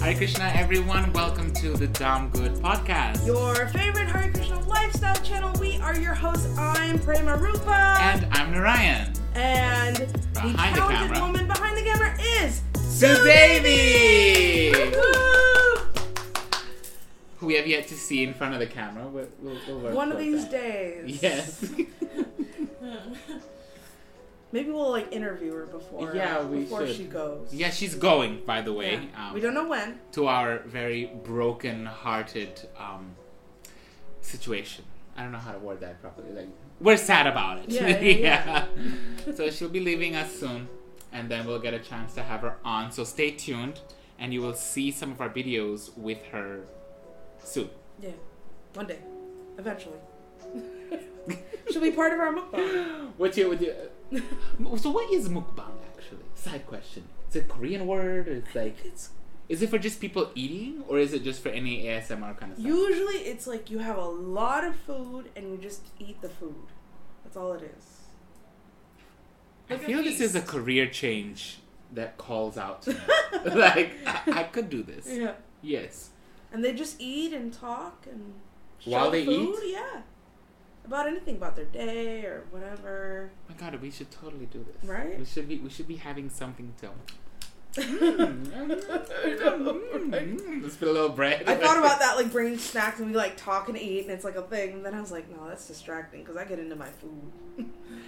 Hare Krishna, everyone. Welcome to the Dham Good podcast. Your favorite Hare Krishna lifestyle channel. We are your hosts. I'm Prema Rupa. and I'm Narayan. And Behind the the camera. woman behind the camera is Sudevi! Who we have yet to see in front of the camera. We'll, we'll, One of these that. days. Yes. Maybe we'll like interview her before. Yeah, uh, before should. she goes. yeah, she's going, by the way. Yeah. Um, we don't know when. to our very broken-hearted um, situation. I don't know how to word that properly. Like we're sad about it. Yeah, yeah, yeah. so she'll be leaving us soon, and then we'll get a chance to have her on. So stay tuned, and you will see some of our videos with her soon. Yeah, one day, eventually. She'll be part of our mukbang. What's your, what's your uh, so what is mukbang actually? Side question. Is it a Korean word? Or it's like It's is it for just people eating, or is it just for any ASMR kind of stuff? usually it's like you have a lot of food and you just eat the food. That's all it is. I Like feel this is a career change that calls out to me. like, I, I could do this. Yeah. Yes. And they just eat and talk and While they food, eat? Yeah. About anything about their day or whatever. my God, we should totally do this. Right? We should be. We should be having something to. Mm, Let's put a little bread. I thought about that, like bringing snacks and we like talk and eat, and it's like a thing. And then I was like, no, that's distracting because I get into my food.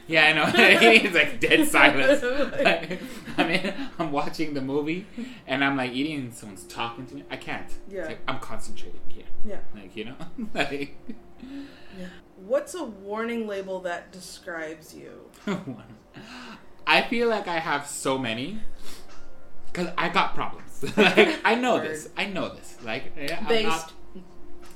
Yeah, I know. it's like dead silence. Like, I mean, I'm watching the movie and I'm like eating, and someone's talking to me. I can't. Yeah. like, I'm concentrating here. Yeah. Like you know. like. What's a warning label that describes you? I feel like I have so many because I got problems. like I know Word. this. I know this. Like yeah, I'm Based. not-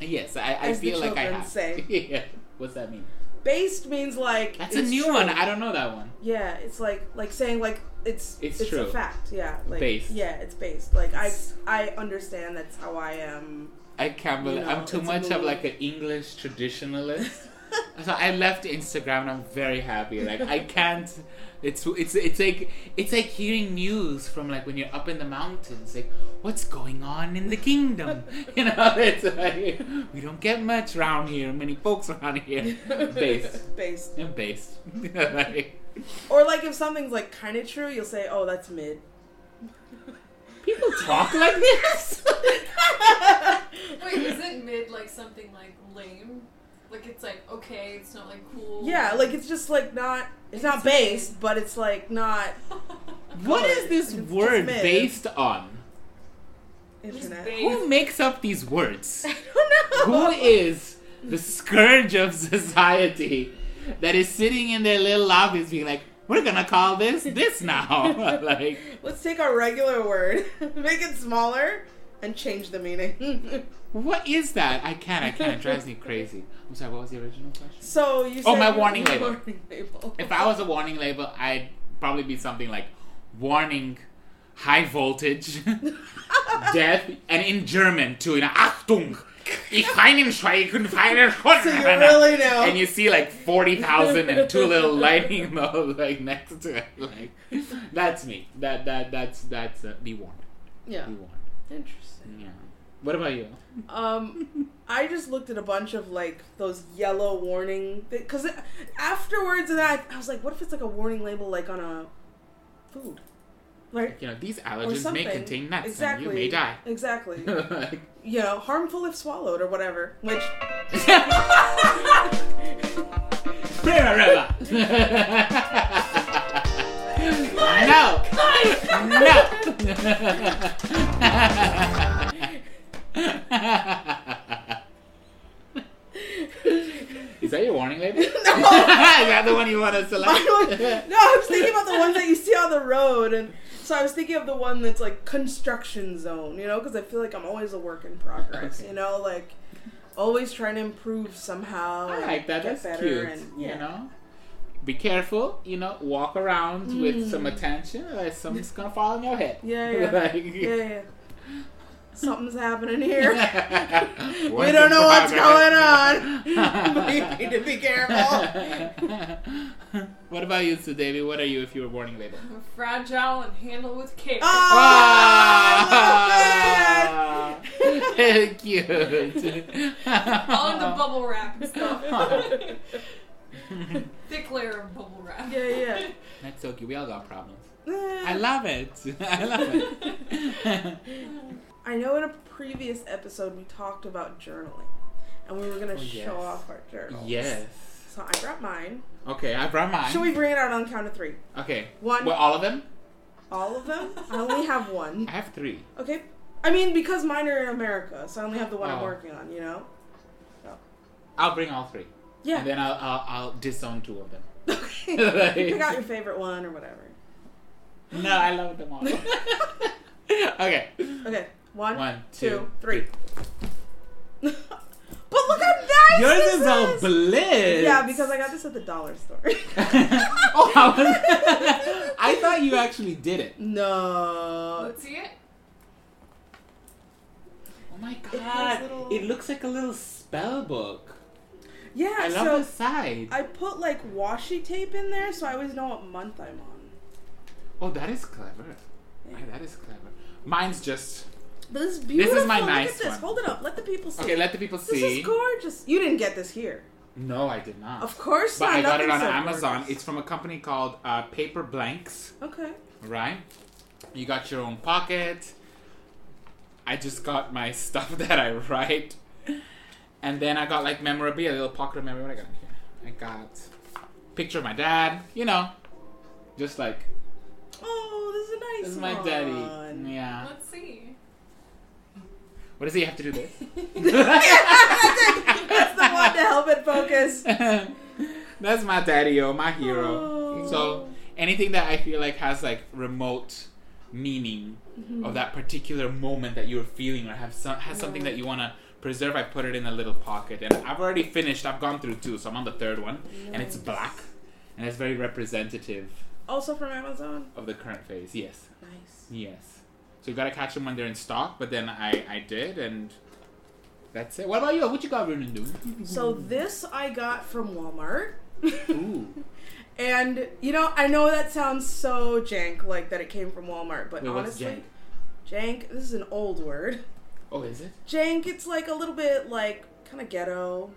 yes, I, I feel like I have. say. yeah. What's that mean? Based means like That's a new true. one. I don't know that one. Yeah, it's like like saying like it's It's it's, true. a fact. Yeah, like Based. Yeah, it's based. Like It's- I I understand that's how I am. I can't You believe know, I'm too much of like an English traditionalist. so I left Instagram and I'm very happy. Like I can't. It's it's it's like it's like hearing news from like when you're up in the mountains. Like what's going on in the kingdom? You know, it's like we don't get much around here. Many folks around here. Based. based. Yeah, based. like, Or like if something's like kind of true, you'll say, "Oh, that's mid." people talk like this. Wait, isn't mid like something like lame? Like it's like okay, it's not like cool. Yeah, like it's just like not. It's not based, mid. but it's like not what is this It's word based on? internet. based. Who makes up these words? I don't know. Who is the scourge of society that is sitting in their little office being like, we're gonna call this this now? like, Let's take our regular word, make it smaller, and change the meaning. what is that? I can't, I can't. It drives me crazy. I'm sorry, what was the original question? so you. said. Oh, my warning label. Warning label. If I was a warning label, I'd probably be something like warning high voltage, death, and in German too, you know, Achtung! Ich Schweigen, feinen So you really know. And you see like 40,000 and two little lightning bulbs like next to it. Like, that's me. That, that, that's, that's, uh, be warned. yeah. Be warned. Interesting. Yeah. What about you? Um, I just looked at a bunch of like those yellow warning because afterwards and that I was like, what if it's like a warning label like on a food, right? You know, these allergens may contain nuts exactly. and you may die. Exactly. like, you know, harmful if swallowed or whatever. Which Prima River. no. No. Is that your warning label? No. Is that the one you want to was- no, I was thinking about the ones that you see on the road, and so I was thinking of the one that's like construction zone, you know, because I feel like I'm always a work in progress, Okay. you know, like always trying to improve somehow. I like that. That's better cute. And, yeah. You know, be careful. You know, walk around with Mm. some attention, or something's gonna fall on your head. Yeah, yeah. Like- yeah, yeah. Something's happening here. we don't know what's progress. going on. we need to be careful. what about you, Sudevi? What are you if you were warning label? Fragile and handle with care. Ah, Cute. All in the bubble wrap and stuff. Thick layer of bubble wrap. Yeah, yeah. That's so cute. We all got problems. I love it. I love it. I know in a previous episode we talked about journaling, and we were gonna Oh, show off our journals. yes. So I brought mine. Okay, I brought mine. Should we bring it out on count of three? Okay. One. What, all of them? All of them? I only have one. I have three. Okay. I mean, because mine are in America, so I only have the one I'm Oh. working on. You know. I'll bring all three. Yeah. And then I'll, I'll, I'll disown two of them. Okay. Like- Pick out your favorite one or whatever. No, I love them all. okay. Okay. One, One, two, two, three. but look how nice Yours this is all bliss. Yeah, because I got this at the dollar store. oh, I, was, I thought you actually did it. no. Let's see it. Oh my has god. little- It looks like a little spell book. Yeah, I love so the side. I put like washi tape in there so I always know what month I'm on. Oh, that is clever. Yeah. Ay, that is clever. Mine's just. But this is beautiful. This is my Look nice at this. one. Hold it up. Let the people see. Okay, let the people see. this is gorgeous. You didn't get this here. No, I did not. Of course But not. I got it on Nothing's so Amazon. gorgeous. It's from a company called uh, Paperblanks, Okay. right? You got your own pocket. I just got my stuff that I write. And then I got like memorabilia, a little pocket of memorabilia. What I got in here? I got picture of my dad, you know. Just like Oh, this is a nice this is my one. daddy. Yeah. Let's see. What does he have to do this? That's the one to help it focus. That's my daddy, oh, my hero. So anything that I feel like has like remote meaning Mm-hmm. of that particular moment that you're feeling or have some, has something that you want to preserve, I put it in a little pocket. And I've already finished. I've gone through two, so I'm on the third one, and it's black, and it's very representative Also from Amazon. of the current phase. Yes, Nice. yes. So you gotta catch them when they're in stock. But then I I did, and that's it. What about you? What you got, Runen, doing? So this I got from Walmart. Ooh. And you know, I know that sounds so jank, like that it came from Walmart, but Wait, honestly, jank. This is an old word. Oh, is it? Jank. It's like a little bit like kind of ghetto.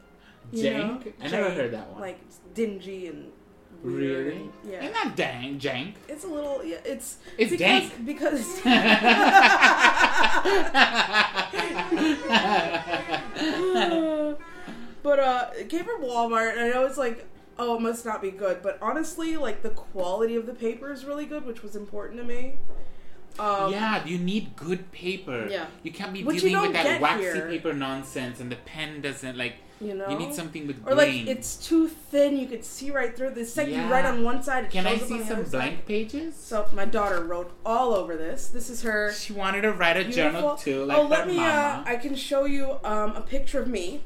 you know? Jank? I never heard that one. Like dingy and Really? yeah. It's not dang jank. It's a little. Yeah. It's It's because, dank. because. but uh, it came from Walmart, and I know it's like, oh, it must not be good. But honestly, like the quality of the paper is really good, which was important to me. Um, yeah, you need good paper. Yeah. You can't be Which dealing with that waxy here. paper nonsense and the pen doesn't like You know. you need something with Or like grain. it's too thin, you could see right through. The second Yeah. you write on one side, it Can I shows up on see some blank Side. pages? So my daughter wrote all over this. This is her she wanted to write a journal too, like oh, let me. Uh. I can show you um, a picture of me.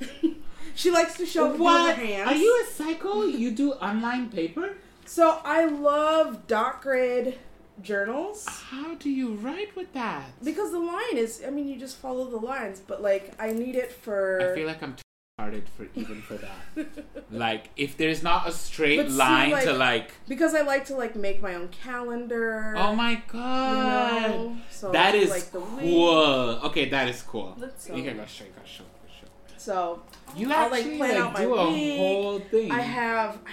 she likes to show what? Are you a psycho? you do online paper? So I love dot grid journals How do you write with that? because the line is. I mean, you just follow the lines, but like I need it for. I feel like I'm too hearted for even for that. like if there's not a straight But see, line to like- like because I like to like make my own calendar. Oh my You god. know, so That is like the week. cool. Okay, that is cool. Let's see. You can go show, you gotta go show. So You I'll, like, actually plan like, out my do a whole thing. I have. I,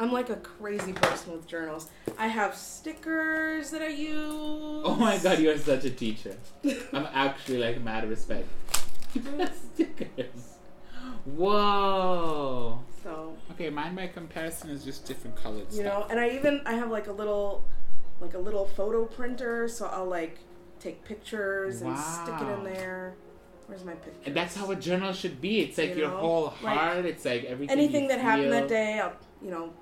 I'm like a crazy person with journals. I have stickers that I use. Oh my god, you are such a teacher. I'm actually like mad respect. Stickers. Whoa. so Okay, mine by comparison is just different colored you know, and I even I have like a little, like a little photo printer, so I'll like take pictures and stick it in there. Where's my picture? And that's how a journal should be. It's like You your know, whole like, heart. it's like everything. Anything you that happened that day, I'll you know,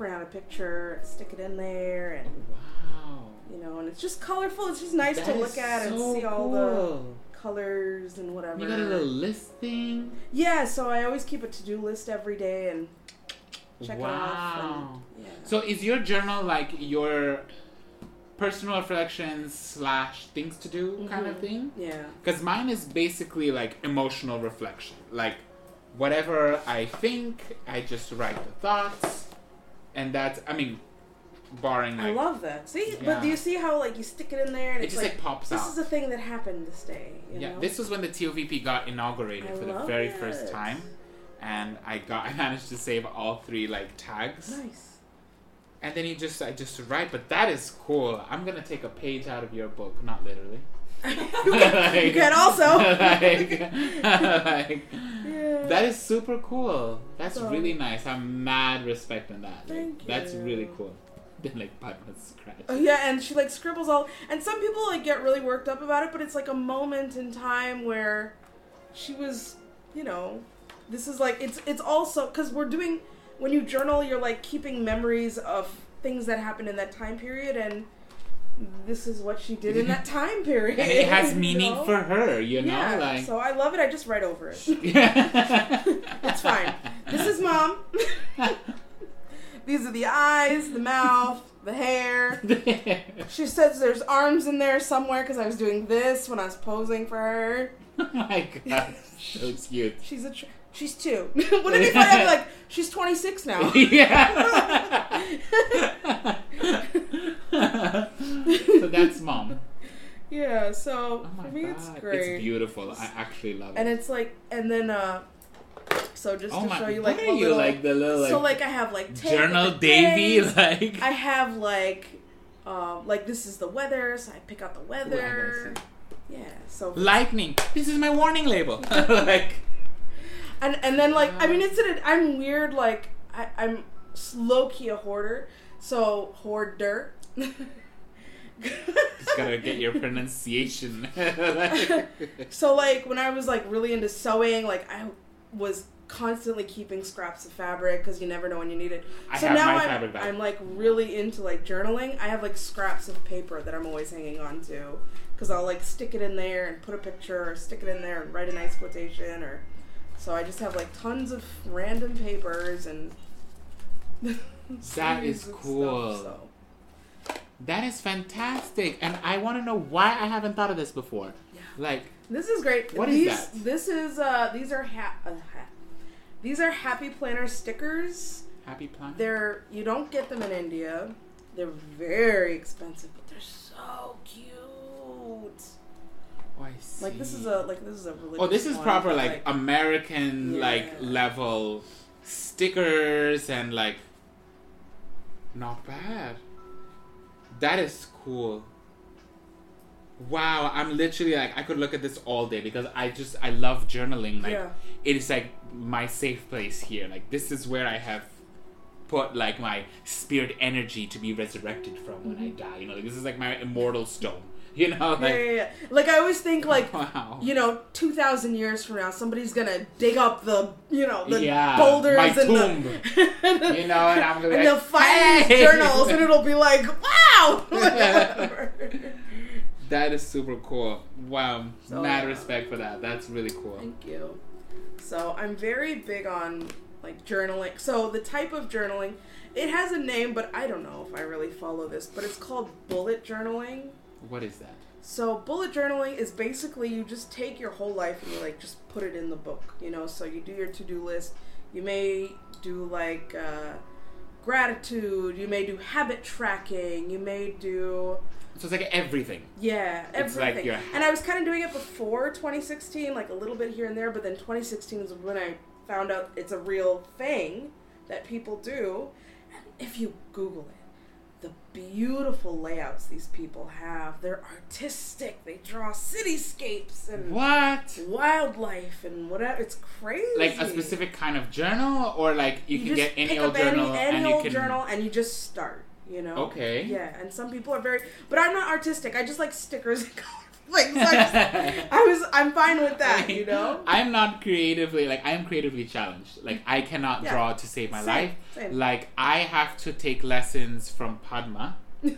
print out a picture, stick it in there, and Wow. you know, and it's just colorful. It's just nice That to look at and so see all the colors and whatever. You got a little list thing. Yeah, so I always keep a to do list every day and check wow. it off. And, yeah. So is your journal like your personal reflections slash things to do kind of Mhm. thing. Yeah. Because mine is basically like emotional reflection. Like whatever I think, I just write the thoughts, and that's I mean, barring I love that. See, Yeah. but do you see how like you stick it in there and it just like, like, pops this out. is a thing that happened this day. You yeah, know? this was when the TOVP got inaugurated I for the very first time, and I got I managed to save all three like tags. nice. And then you just I just write, but that is cool. I'm gonna take a page out of your book, not literally. You, can, you can also. like, like, yeah. that is super cool. That's So- really nice. I'm mad respecting that. Like, That's really cool. Then like Padma's scratch. Oh, yeah, and she like scribbles all, and some people like get really worked up about it, but it's like a moment in time where she was, you know, this is like it's it's also because we're doing when you journal, you're like keeping memories of things that happened in that time period, and this is what she did in that time period. And it has you meaning know? for her, you know, yeah, like so I love it. I just write over it. it's It's fine. This is mom. These are the eyes, the mouth, the hair. She says there's arms in there somewhere because I was doing this when I was posing for her. oh my god, so cute. She's a tr- she's two. Wouldn't it be funny? I'd be like, she's 26 now. yeah. So that's mom. yeah. So Oh for me, god, it's great. It's beautiful. I actually love it. and it's like, and then uh, so just oh to my, show you like the you little, like the little like, so like I have like journal Davy? Like I have like, um, like this is the weather, so I pick out the Ooh, weather. see. Yeah. So lightning. This is my warning label. like and and then like I mean it's an I'm weird like I, I'm low key a hoarder, so hoarder. just gotta get your pronunciation. So like when I was like really into sewing, like I was constantly keeping scraps of fabric because you never know when you need it. I so have now my I'm. I'm like really into like journaling. I have like scraps of paper that I'm always hanging on to because I'll like stick it in there and put a picture or stick it in there and write a nice quotation or. So I just have like tons of random papers and. That is cool. Stuff, so. That is fantastic, and I want to know why I haven't thought of this before. Yeah. Like, This is great. What is these, that? This is uh these are ha- uh, ha- these are happy planner stickers. happy plan. They're you don't get them in India. They're very expensive, but they're so cute. Oh, I see. Like this is a like this is a religious Oh, this is one, proper but, like American Yeah. like level stickers and like not bad. That is cool. Wow, I'm literally like I could look at this all day because I just I love journaling. Like Yeah. it is like my safe place here. Like this is where I have put like my spirit energy to be resurrected from when I die. You know, like, this is like my immortal stone. You know, Mm-hmm. yeah, like yeah, yeah. Like I always think like wow. you know, two thousand years from now, somebody's gonna dig up the you know the Yeah, boulders my and tomb. the You know, and I'm gonna and like, they'll find these "Hey!" journals, and it'll be like, wow. That is super cool. Wow. So, Mad yeah. respect for that. That's really cool. Thank you. So I'm very big on like journaling. So the type of journaling, it has a name, but I don't know if I really follow this. But it's called bullet journaling. What is that? So bullet journaling is basically you just take your whole life and you like just put it in the book. You know, so you do your to do list. You may do like uh, gratitude. You may do habit tracking. You may do So it's like everything. yeah, like everything. your- and I was kind of doing it before 2016, like a little bit here and there, but then 2016 is when I found out it's a real thing that people do. And if you Google it, beautiful layouts these people have, they're artistic. They draw cityscapes and What? wildlife and whatever. It's crazy. Like a specific kind of journal, or like you, can get any old up any, journal any and you old can. journal and you just start. You know. Okay. Yeah, and some people are very, but I'm not artistic. I just like stickers and colorful things. I, was, I'm fine with that. You know. I'm not creatively like I am creatively challenged. Like I cannot Yeah. draw to save my Same, life. same. Like I have to take lessons from Padma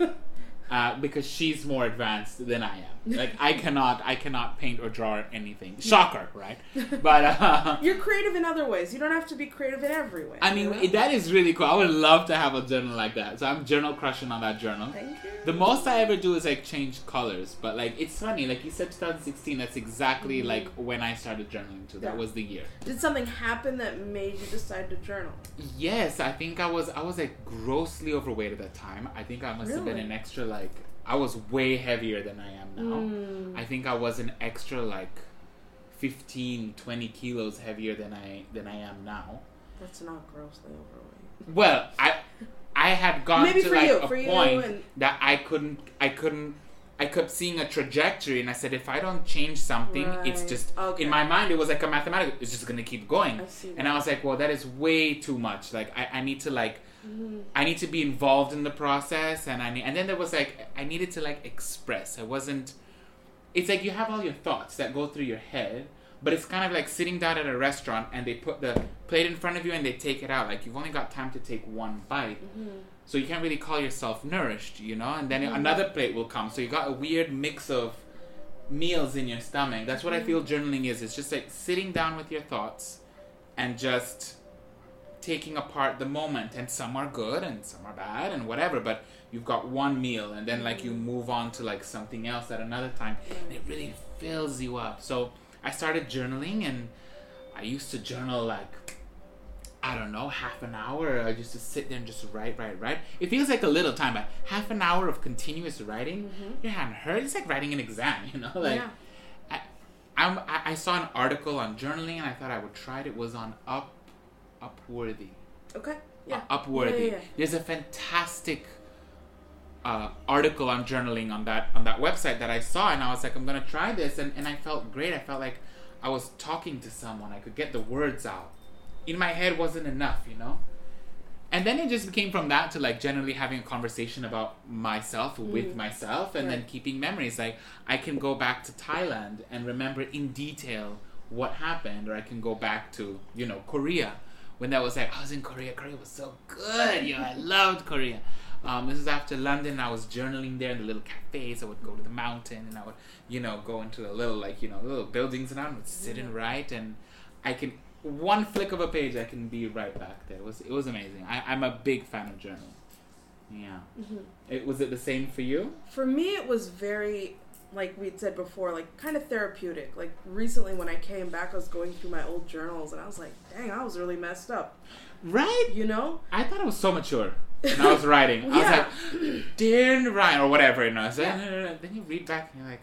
uh, because she's more advanced than I am. Like I cannot, I cannot paint or draw anything. Shocker, right? But uh, You're creative in other ways. You don't have to be creative in every way. I mean, you know? that is really cool. I would love to have a journal like that. So I'm journal crushing on that journal. Thank you. The most I ever do is like change colors, but like it's funny. Like you said, 2016. That's exactly Mhm. like when I started journaling too. That Yeah. was the year. Did something happen that made you decide to journal? Yes, I think I was. I was like grossly overweight at that time. I think I must have been an extra like. I was way heavier than I am now. Mm. I think I was an extra like 15, 20 kilos heavier than I than I am now. That's not grossly overweight. Well, I I had gotten Maybe to for like you, a for you point and- that I couldn't I couldn't I kept seeing a trajectory and I said if I don't change something it's just Okay. in my mind it was like a mathematical it's just gonna keep going. I see. And I was like, well that is way too much. Like I, I need to like Mhm. I need to be involved in the process and I need and then there was like I needed to like express. I wasn't it's like you have all your thoughts that go through your head, but it's kind of like sitting down at a restaurant and they put the plate in front of you and they take it out. Like you've only got time to take one bite. Mhm. So you can't really call yourself nourished, you know? And then Mhm. another plate will come. So you got a weird mix of meals in your stomach. That's what I feel journaling is. It's just like sitting down with your thoughts and just taking apart the moment. And some are good and some are bad and whatever, but you've got one meal and then like you move on to like something else at another time. And it really fills you up. So I started journaling and I used to journal like I don't know, half an hour. I used to sit there and just write, write, write. It feels like a little time, but half an hour of continuous writing, Mhm. your hand hurts. It's like writing an exam, you know? Like, yeah. I, I'm, I, I saw an article on journaling and I thought I would try it. It was on Up, Upworthy. Okay. Yeah. Uh, Upworthy. Yeah, yeah. There's a fantastic uh, article on journaling on that on that website that I saw, and I was like, I'm gonna try this, and, and I felt great. I felt like I was talking to someone. I could get the words out. In my head wasn't enough, you know. And then it just became from that to like generally having a conversation about myself with Mm. myself, and then keeping memories. Like I can go back to Thailand and remember in detail what happened, or I can go back to you know Korea when that was like I was in Korea. Korea was so good, you know. I loved Korea. Um, this is after London. I was journaling there in the little cafes. I would go to the mountain and I would, you know, go into the little like you know little buildings and I would sit and write and I can one flick of a page I can be right back there. It was it was amazing. I, I'm a big fan of journaling. Yeah. Mhm. It was it the same for you? For me, it was very, like we'd said before, like kind of therapeutic. Like recently, when I came back, I was going through my old journals, and I was like, "Dang, I was really messed up." Right. You know? I thought I was so mature when I was writing. I was Yeah. like, dear Ryan or whatever, you know. So Yeah. then you read back and you're like,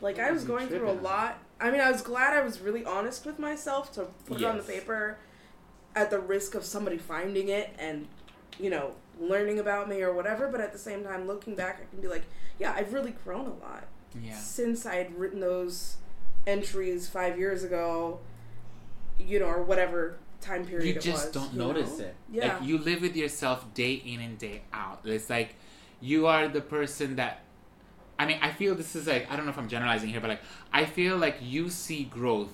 Like I was going through a lot. I mean, I was glad I was really honest with myself to put it on the paper, at the risk of somebody finding it and, you know, learning about me or whatever. But at the same time, looking back, I can be like, yeah, I've really grown a lot yeah. since I had written those entries five years ago, you know, or whatever time period you it just was, don't you notice know? it. Yeah. Like you live with yourself day in and day out. It's like you are the person that I mean, I feel this is like I don't know if I'm generalizing here, but like I feel like you see growth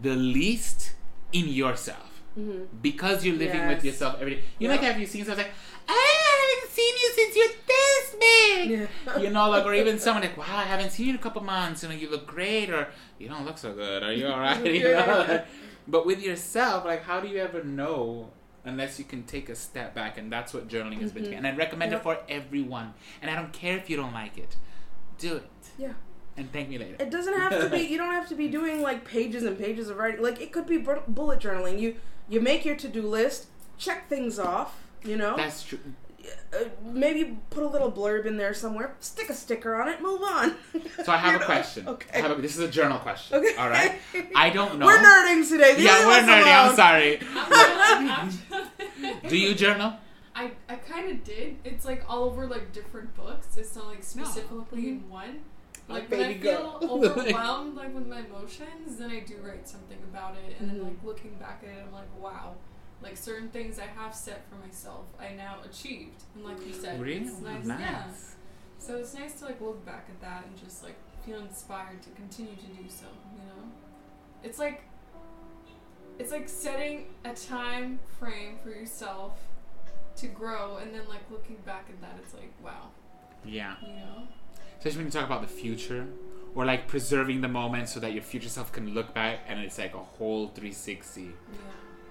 the least in yourself. Hmm Because you're living with yourself every day. You know, Yep. like have you seen something like I haven't seen you since you're this big Yeah. you know, like, or even someone like, wow, I haven't seen you in a couple months, you know, you look great, or you don't look so good, are you alright? you know, like- but with yourself, like, how do you ever know unless you can take a step back? And that's what journaling has been. Mhm. And I recommend Yep. it for everyone. And I don't care if you don't like it, do it. Yeah. And thank me later. It doesn't have to be. You don't have to be doing like pages and pages of writing. Like it could be bullet journaling. You you make your to do list, check things off. You know, That's true. uh, maybe put a little blurb in there somewhere. Stick a sticker on it. Move on. So I have You a know? question. Okay. I have a, this is a journal question. okay. All right. I don't know. We're nerding today. Leave Yeah, we're us nerdy. I'm sorry. Do you journal? I, I kind of did. It's like all over like different books. It's not like specifically in one. Like when I feel girl. overwhelmed like with my emotions, then I do write something about it. And Mhm. then like looking back at it, I'm like, wow. Like certain things I have set for myself, I now achieved. And like you said, Really? it's nice. nice. Yeah. So it's nice to like look back at that and just like feel inspired to continue to do so. You know, it's like it's like setting a time frame for yourself to grow, and then like looking back at that, it's like wow, Yeah. you know. Especially when you talk about the future or like preserving the moment so that your future self can look back and it's like a whole 360. Yeah.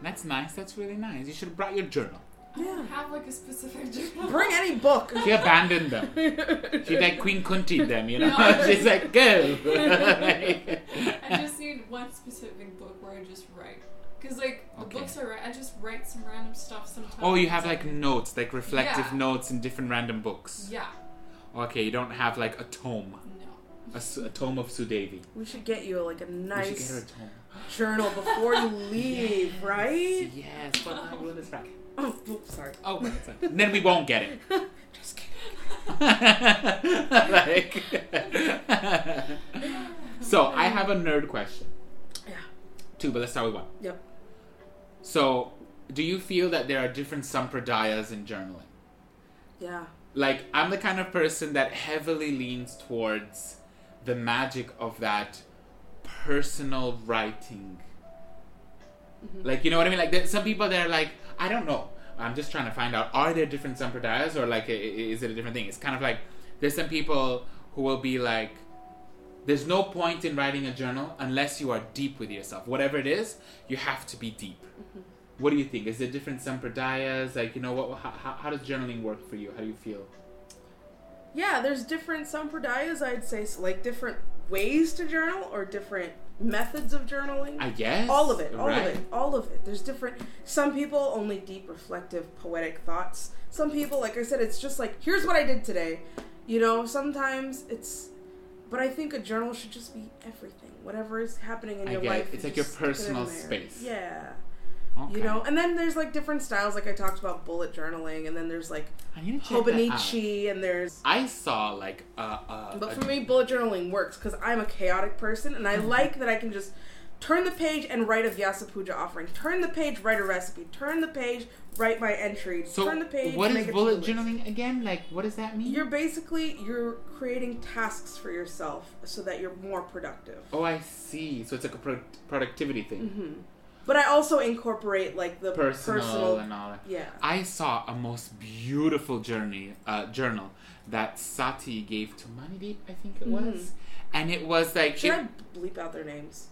That's nice. That's really nice. You should have brought your journal. Yeah. have like a specific journal. Bring any book. She abandoned them. She like Queen Kunti them, you know. No. She's like, go. I just need one specific book where I just write. Cause like the Okay. books I write, I just write some random stuff sometimes. oh, you have like notes, like reflective Yeah. notes in different random books. Yeah. Okay, you don't have like a tome, No. a, a tome of Sudevi. We should get you like a We should get nice a journal before you leave, right? Yes, but I'm doing this back. Oh, oops, sorry. Oh, fine. then we won't get it. Just kidding. like, so I have a nerd question. Yeah. Two, but let's start with one. Yep. So, do you feel that there are different sampradayas in journaling? Yeah. Like, I'm the kind of person that heavily leans towards the magic of that personal writing. Mhm. Like, you know what I mean? Like, there's some people that are like, I don't know. I'm just trying to find out, are there different sampradayas or like, is it a different thing? It's kind of like, there's some people who will be like, there's no point in writing a journal unless you are deep with yourself. Whatever it is, you have to be deep. What do you think? Is there different sampradayas? Like, you know, what? How, how, does journaling work for you? How do you feel? Yeah, there's different sampradayas, I'd say, so like different ways to journal or different methods of journaling. I guess all of it, all right? of it, all of it. There's different. Some people only deep, reflective, poetic thoughts. Some people, like I said, it's just like, here's what I did today. You know, sometimes it's. But I think a journal should just be everything. Whatever is happening in I your life. It's like your just stick it in personal space. Yeah. Okay. You know, and then there's like different styles, like I talked about bullet journaling, and then there's like I need to check that. Hobonichi, and there's I saw like uh, uh, but a- for me, bullet journaling works because I'm a chaotic person, and Mm-hmm. I like that I can just turn the page and write a Vyasa Puja offering. Turn the page, write a recipe. Turn the page, write my entry. So turn the page. what make bullet list. journaling again? Like, what does that mean? You're basically you're creating tasks for yourself so that you're more productive. oh, I see. So it's like a pro- productivity thing, hmm But I also incorporate like the personal, personal. and all that. yeah. I saw a most beautiful journey uh, journal that Sati gave to Manideep, I think it Mhm. was, and it was like Should it, I bleep out their names?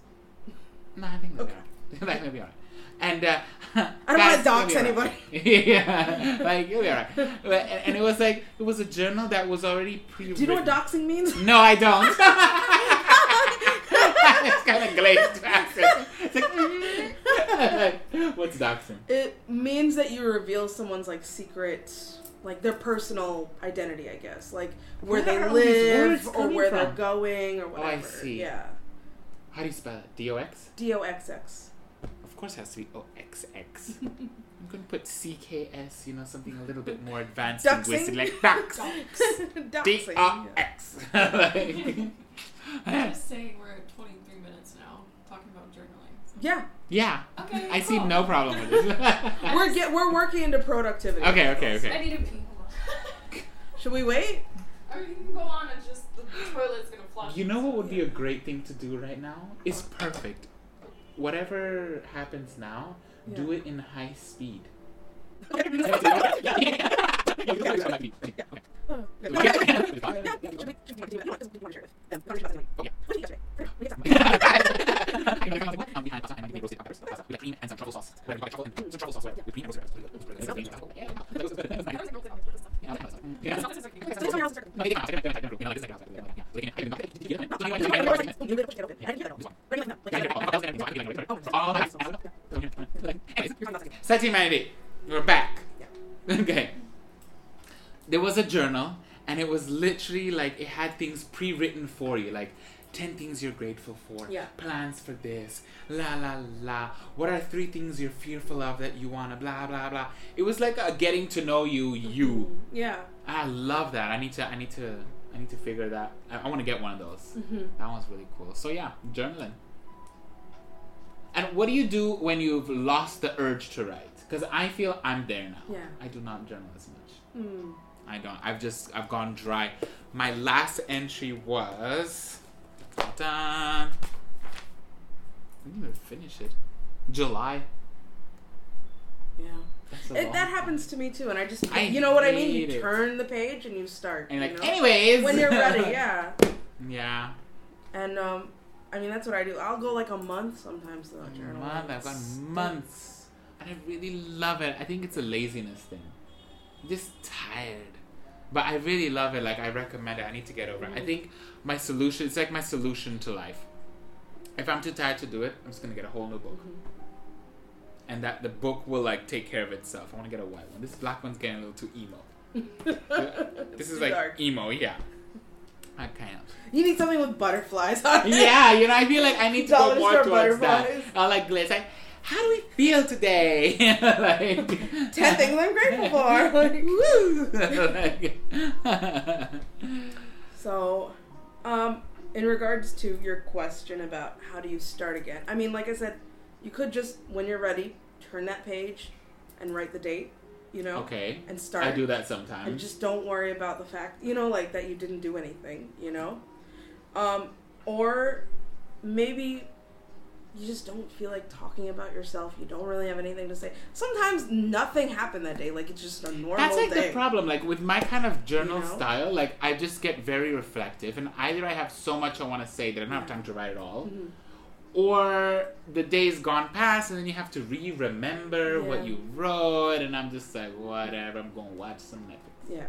No, I think Okay. okay. that may be alright. And uh, I don't want to dox anybody. yeah, like you'll be alright. And, and it was like it was a journal that was already pre. Do you know what doxing means? No, I don't. it's kind of glazed accent. It's like, mm. what's doxing? It means that you reveal someone's like secret, like their personal identity, I guess, like where, Where they are all these live or coming where they're going or whatever. Oh. I see. Yeah, How do you spell it? D O X? D O X X. Of course, it has to be O X X. I'm gonna put C K S. You know, something a little bit more advanced Doxing? linguistic, like dox. D Doxing. O yeah. X. I'm just saying we're at 23 minutes now talking about journaling. so- Yeah, Yeah, Okay. I see cool. no problem with this. we're get we're working into productivity. okay, okay, okay. I need to pee. Hold. Should we wait? Or you can go on and just the toilet's gonna flush. You know what would be a great thing to do right now? It's perfect. Whatever happens now, do it in high speed. Sati Humanity, we're back. Was a journal, and it was literally like it had things pre-written for you, like ten things you're grateful for, Yeah. plans for this, la la la. What are three things you're fearful of that you wanna, blah blah blah. It was like a getting to know you, you. Yeah. I love that. I need to. I need to. I need to figure that. I, I want to get one of those. Mhm. That one's really cool. So yeah, journaling. And what do you do when you've lost the urge to write? Because I feel I'm there now. Yeah. I do not journal as much. Mm. I don't. I've just I've gone dry. My last entry was done. I didn't even finish it. July. Yeah. It, that happens to me too, and I just, I you know what I mean? You it. turn the page and you start. And you like, know? anyways. when you're ready, yeah. yeah. And um, I mean that's what I do. I'll go like a month sometimes without A journaling. month. I've gone months, and I really love it. I think it's a laziness thing. I'm just tired, but I really love it. Like I recommend it. I need to get over it. I Mhm. think my solution. It's like my solution to life. If I'm too tired to do it, I'm just gonna get a whole new book, Mhm. and that the book will like take care of itself. I want to get a white one. This black one's getting a little too emo. This is like dark. emo. Yeah. I can't. You need something with butterflies on it. yeah, you know, I feel like I need to go more towards that. butterflies. I like glitz. Like, how do we feel today? like, Ten things I'm grateful for. Like, Woo! So, um, in regards to your question about how do you start again, I mean, like I said, you could just, when you're ready, turn that page and write the date, you know, okay, and start. I do that sometimes. and just don't worry about the fact, you know, like that you didn't do anything, you know? Um, or maybe you just don't feel like talking about yourself. You don't really have anything to say. Sometimes nothing happened that day. Like it's just a normal That's like day. the problem. Like with my kind of journal You know? style, like I just get very reflective, and either I have so much I want to say that I don't have time to write it all, Mhm. or the day's gone past and then you have to re-remember what you wrote, and I'm just like, whatever. I'm gonna watch some Netflix. Yeah.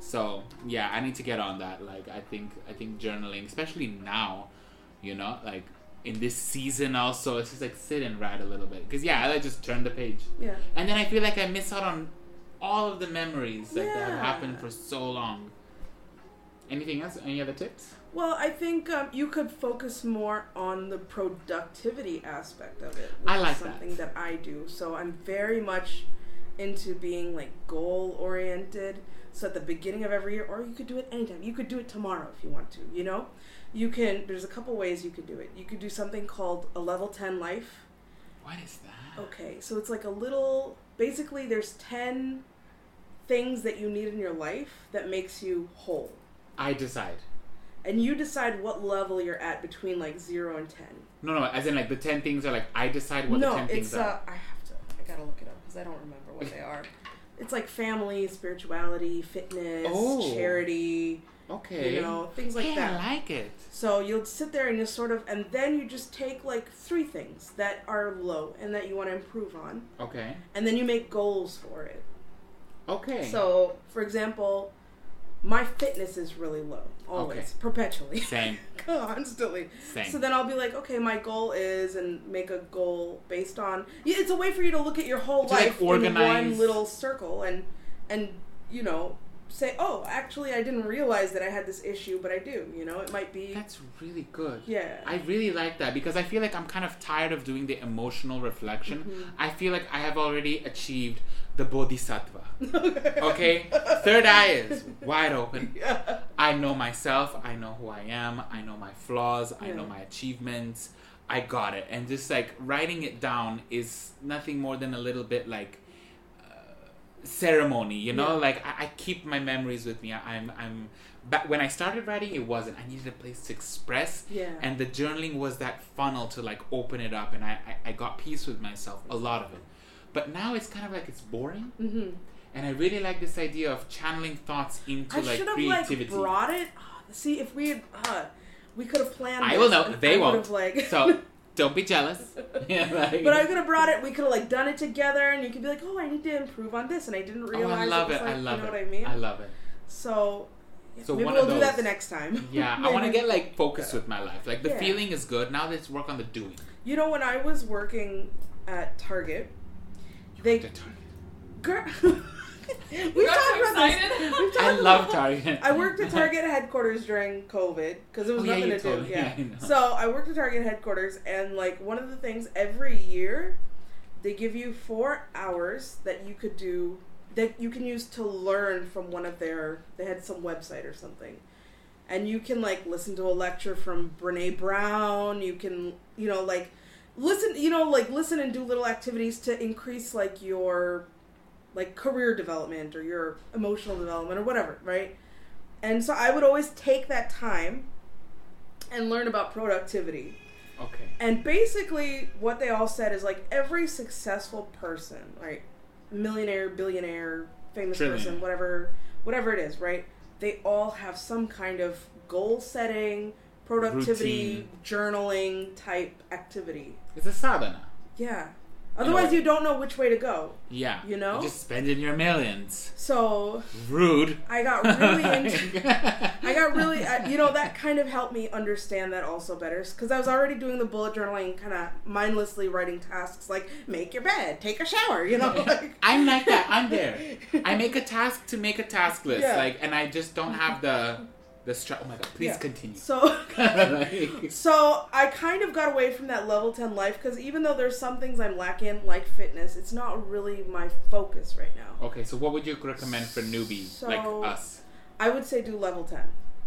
So yeah, I need to get on that. Like I think I think journaling, especially now, you know, like in this season also, it's just like sit and write a little bit. Cause yeah, I like just turn the page, Yeah. and then I feel like I miss out on all of the memories like, that have happened for so long. Anything else? Any other tips? Well, I think um, you could focus more on the productivity aspect of it. Which I like is that. something that. I do. So I'm very much into being like goal oriented. So at the beginning of every year, or you could do it anytime. You could do it tomorrow if you want to. You know, you can. There's a couple ways you can do it. You could do something called a level ten life. What is that? Okay, so it's like a little. Basically, there's ten things that you need in your life that makes you whole I decide. and you decide what level you're at between like zero and ten. No, no, as in like the ten things are like I decide what no, the ten things it's are. uh, I have to. I gotta look it up because I don't remember what they are. It's like family, spirituality, fitness, Oh. charity, okay. you know, things like yeah, that. I like it. So you'll sit there and you sort of, and then you just take like three things that are low and that you want to improve on, Okay. and then you make goals for it. Okay. So, for example, my fitness is really low, always, Okay. perpetually, same, constantly. same. So then I'll be like, okay, my goal is, and make a goal based on. Yeah, it's a way for you to look at your whole To, like, life in one little circle, and and you know say, oh, actually, I didn't realize that I had this issue, but I do. You know, it might be. That's really good. yeah. I really like that because I feel like I'm kind of tired of doing the emotional reflection. Mhm. I feel like I have already achieved the bodhisattva. Okay? Third eye is wide open. yeah. I know myself. I know who I am. I know my flaws. I know my achievements. I got it. And just like writing it down is nothing more than a little bit like ceremony, you know? Yeah. Like I, I keep my memories with me. I, I'm, I'm. but when I started writing, it wasn't. I needed a place to express, Yeah. and the journaling was that funnel to like open it up, and I, I, I got peace with myself. A lot of it. But now it's kind of like it's boring, hmm and I really like this idea of channeling thoughts into I like should have like creativity. brought it. ah, See if we had. Uh, we could have planned. I will know. They won't. Like, So don't be jealous. yeah, like, But I could have brought it. We could have like done it together, and you could be like, "Oh, I need to improve on this," and I didn't oh, realize. I love it. it. Like, I love you know it. what I mean? I love it. so, So maybe we'll of do that the next time. Yeah, I want to get like focused with my life. Like the Yeah. feeling is good. Now let's work on the doing. You know, when I was working at Target, they The Target. girl. You We've got talked too about this. We've talked I about- love Target. I worked at Target headquarters during COVID because it was Oh, nothing you to told do. me. Yeah. Yeah, I. So I worked at Target headquarters, and like one of the things every year, they give you four hours that you could do that you can use to learn from one of their. They had some website or something, and you can like listen to a lecture from Brene Brown. You can you know like listen you know like listen and do little activities to increase like your like career development or your emotional development or whatever, right? And so I would always take that time and learn about productivity. Okay. And basically what they all said is like every successful person, right? millionaire, billionaire, famous Trillionaire. person, whatever, whatever it is, right? They all have some kind of goal setting, productivity, journaling type activity. It's a sadhana. Yeah. Otherwise, way. you don't know which way to go. Yeah. You know? just spending your millions. So Rude. I got really into. I got really, I- you know, that kind of helped me understand that also better because I was already doing the bullet journaling, kind of mindlessly writing tasks like make your bed, take a shower, you know. Like, I'm like that. I'm there. I make a task to make a task list, Yeah. like, and I just don't have the the str- Oh my god! Please Yeah. continue. so, Like- so I kind of got away from that level ten life because even though there's some things I'm lacking, like fitness, it's not really my focus right now. okay, so what would you recommend for newbies So- like us? I would say do level ten.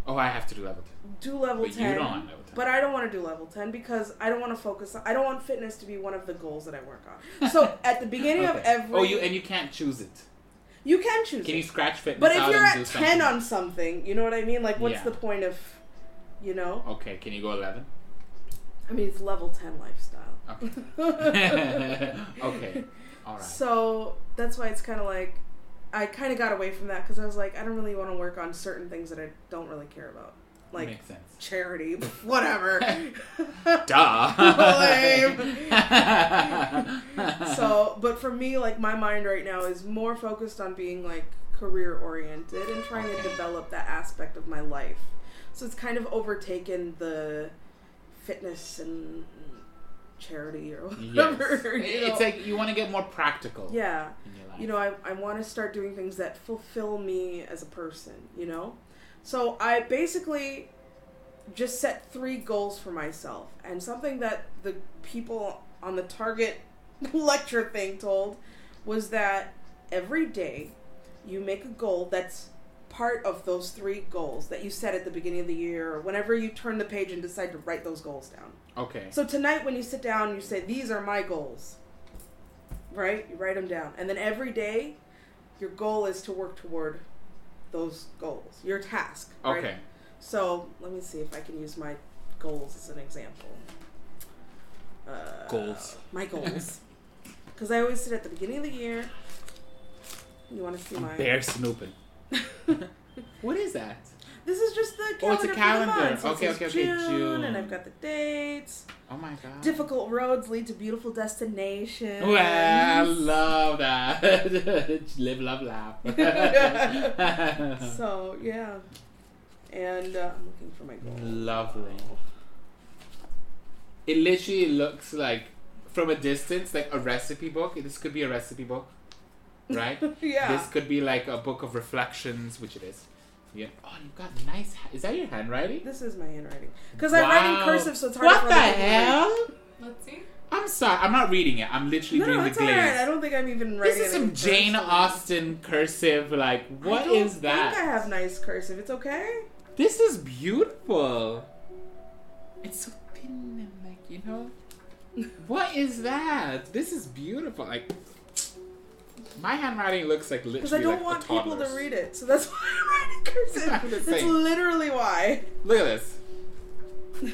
Oh, I have to do level ten. Do level But you ten. don't want level 10. But I don't want to do level 10 because I don't want to focus. I don't want fitness to be one of the goals that I work on. So at the beginning of every. Oh, you and you can't choose it. You can choose Can it. you scratch fitness but if you're at 10 something? on something, you know what I mean? Like, what's Yeah. the point of. You know? Okay, can you go eleven? I mean, it's level 10 lifestyle. Okay. okay. All right. So that's why it's kind of like. I kind of got away from that because I was like, I don't really want to work on certain things that I don't really care about. Like charity, whatever. Duh. so but for me like my mind right now is more focused on being like career oriented and trying to develop that aspect of my life so it's kind of overtaken the fitness and charity or yes. whatever you It's know? like you want to get more practical. yeah In your life. you know i, I want to start doing things that fulfill me as a person you know so i basically just set three goals for myself and something that the people on the target lecture thing told was that every day you make a goal that's part of those three goals that you set at the beginning of the year or whenever you turn the page and decide to write those goals down Okay. so tonight, when you sit down, you say, "These are my goals." Right? You write them down, and then every day, your goal is to work toward those goals. Your task. Right? Okay. So let me see if I can use my goals as an example. Uh, Goals. My goals. Because I always sit at the beginning of the year. You want to see my? Bear snooping. what is that? This is just the calendar. Oh, it's a calendar. So Okay, okay, okay, June. and I've got the dates. Oh my god. Difficult roads lead to beautiful destinations. Well, I love that. Live, love, laugh. so yeah, and uh, I'm looking for my goal. Lovely. It literally looks like, from a distance, like a recipe book. This could be a recipe book, right? yeah. This could be like a book of reflections, which it is. Yeah. Oh, you've got nice. ha- Is that your handwriting? This is my handwriting because I write in cursive, so it's hard What for the other people to read. hell? Let's see. I'm sorry. I'm not reading it. I'm literally No, doing the it's glaze. alright. I don't think I'm even writing. This is it some Jane cursive. Austen cursive. Like, what I that? think I have nice cursive. It's okay. This is beautiful. It's so thin and like you know. what is that? This is beautiful. Like my handwriting looks like literally Because I don't like want people to read it, so that's why I write in I'm cursive. just That's saying. literally why. Look at this.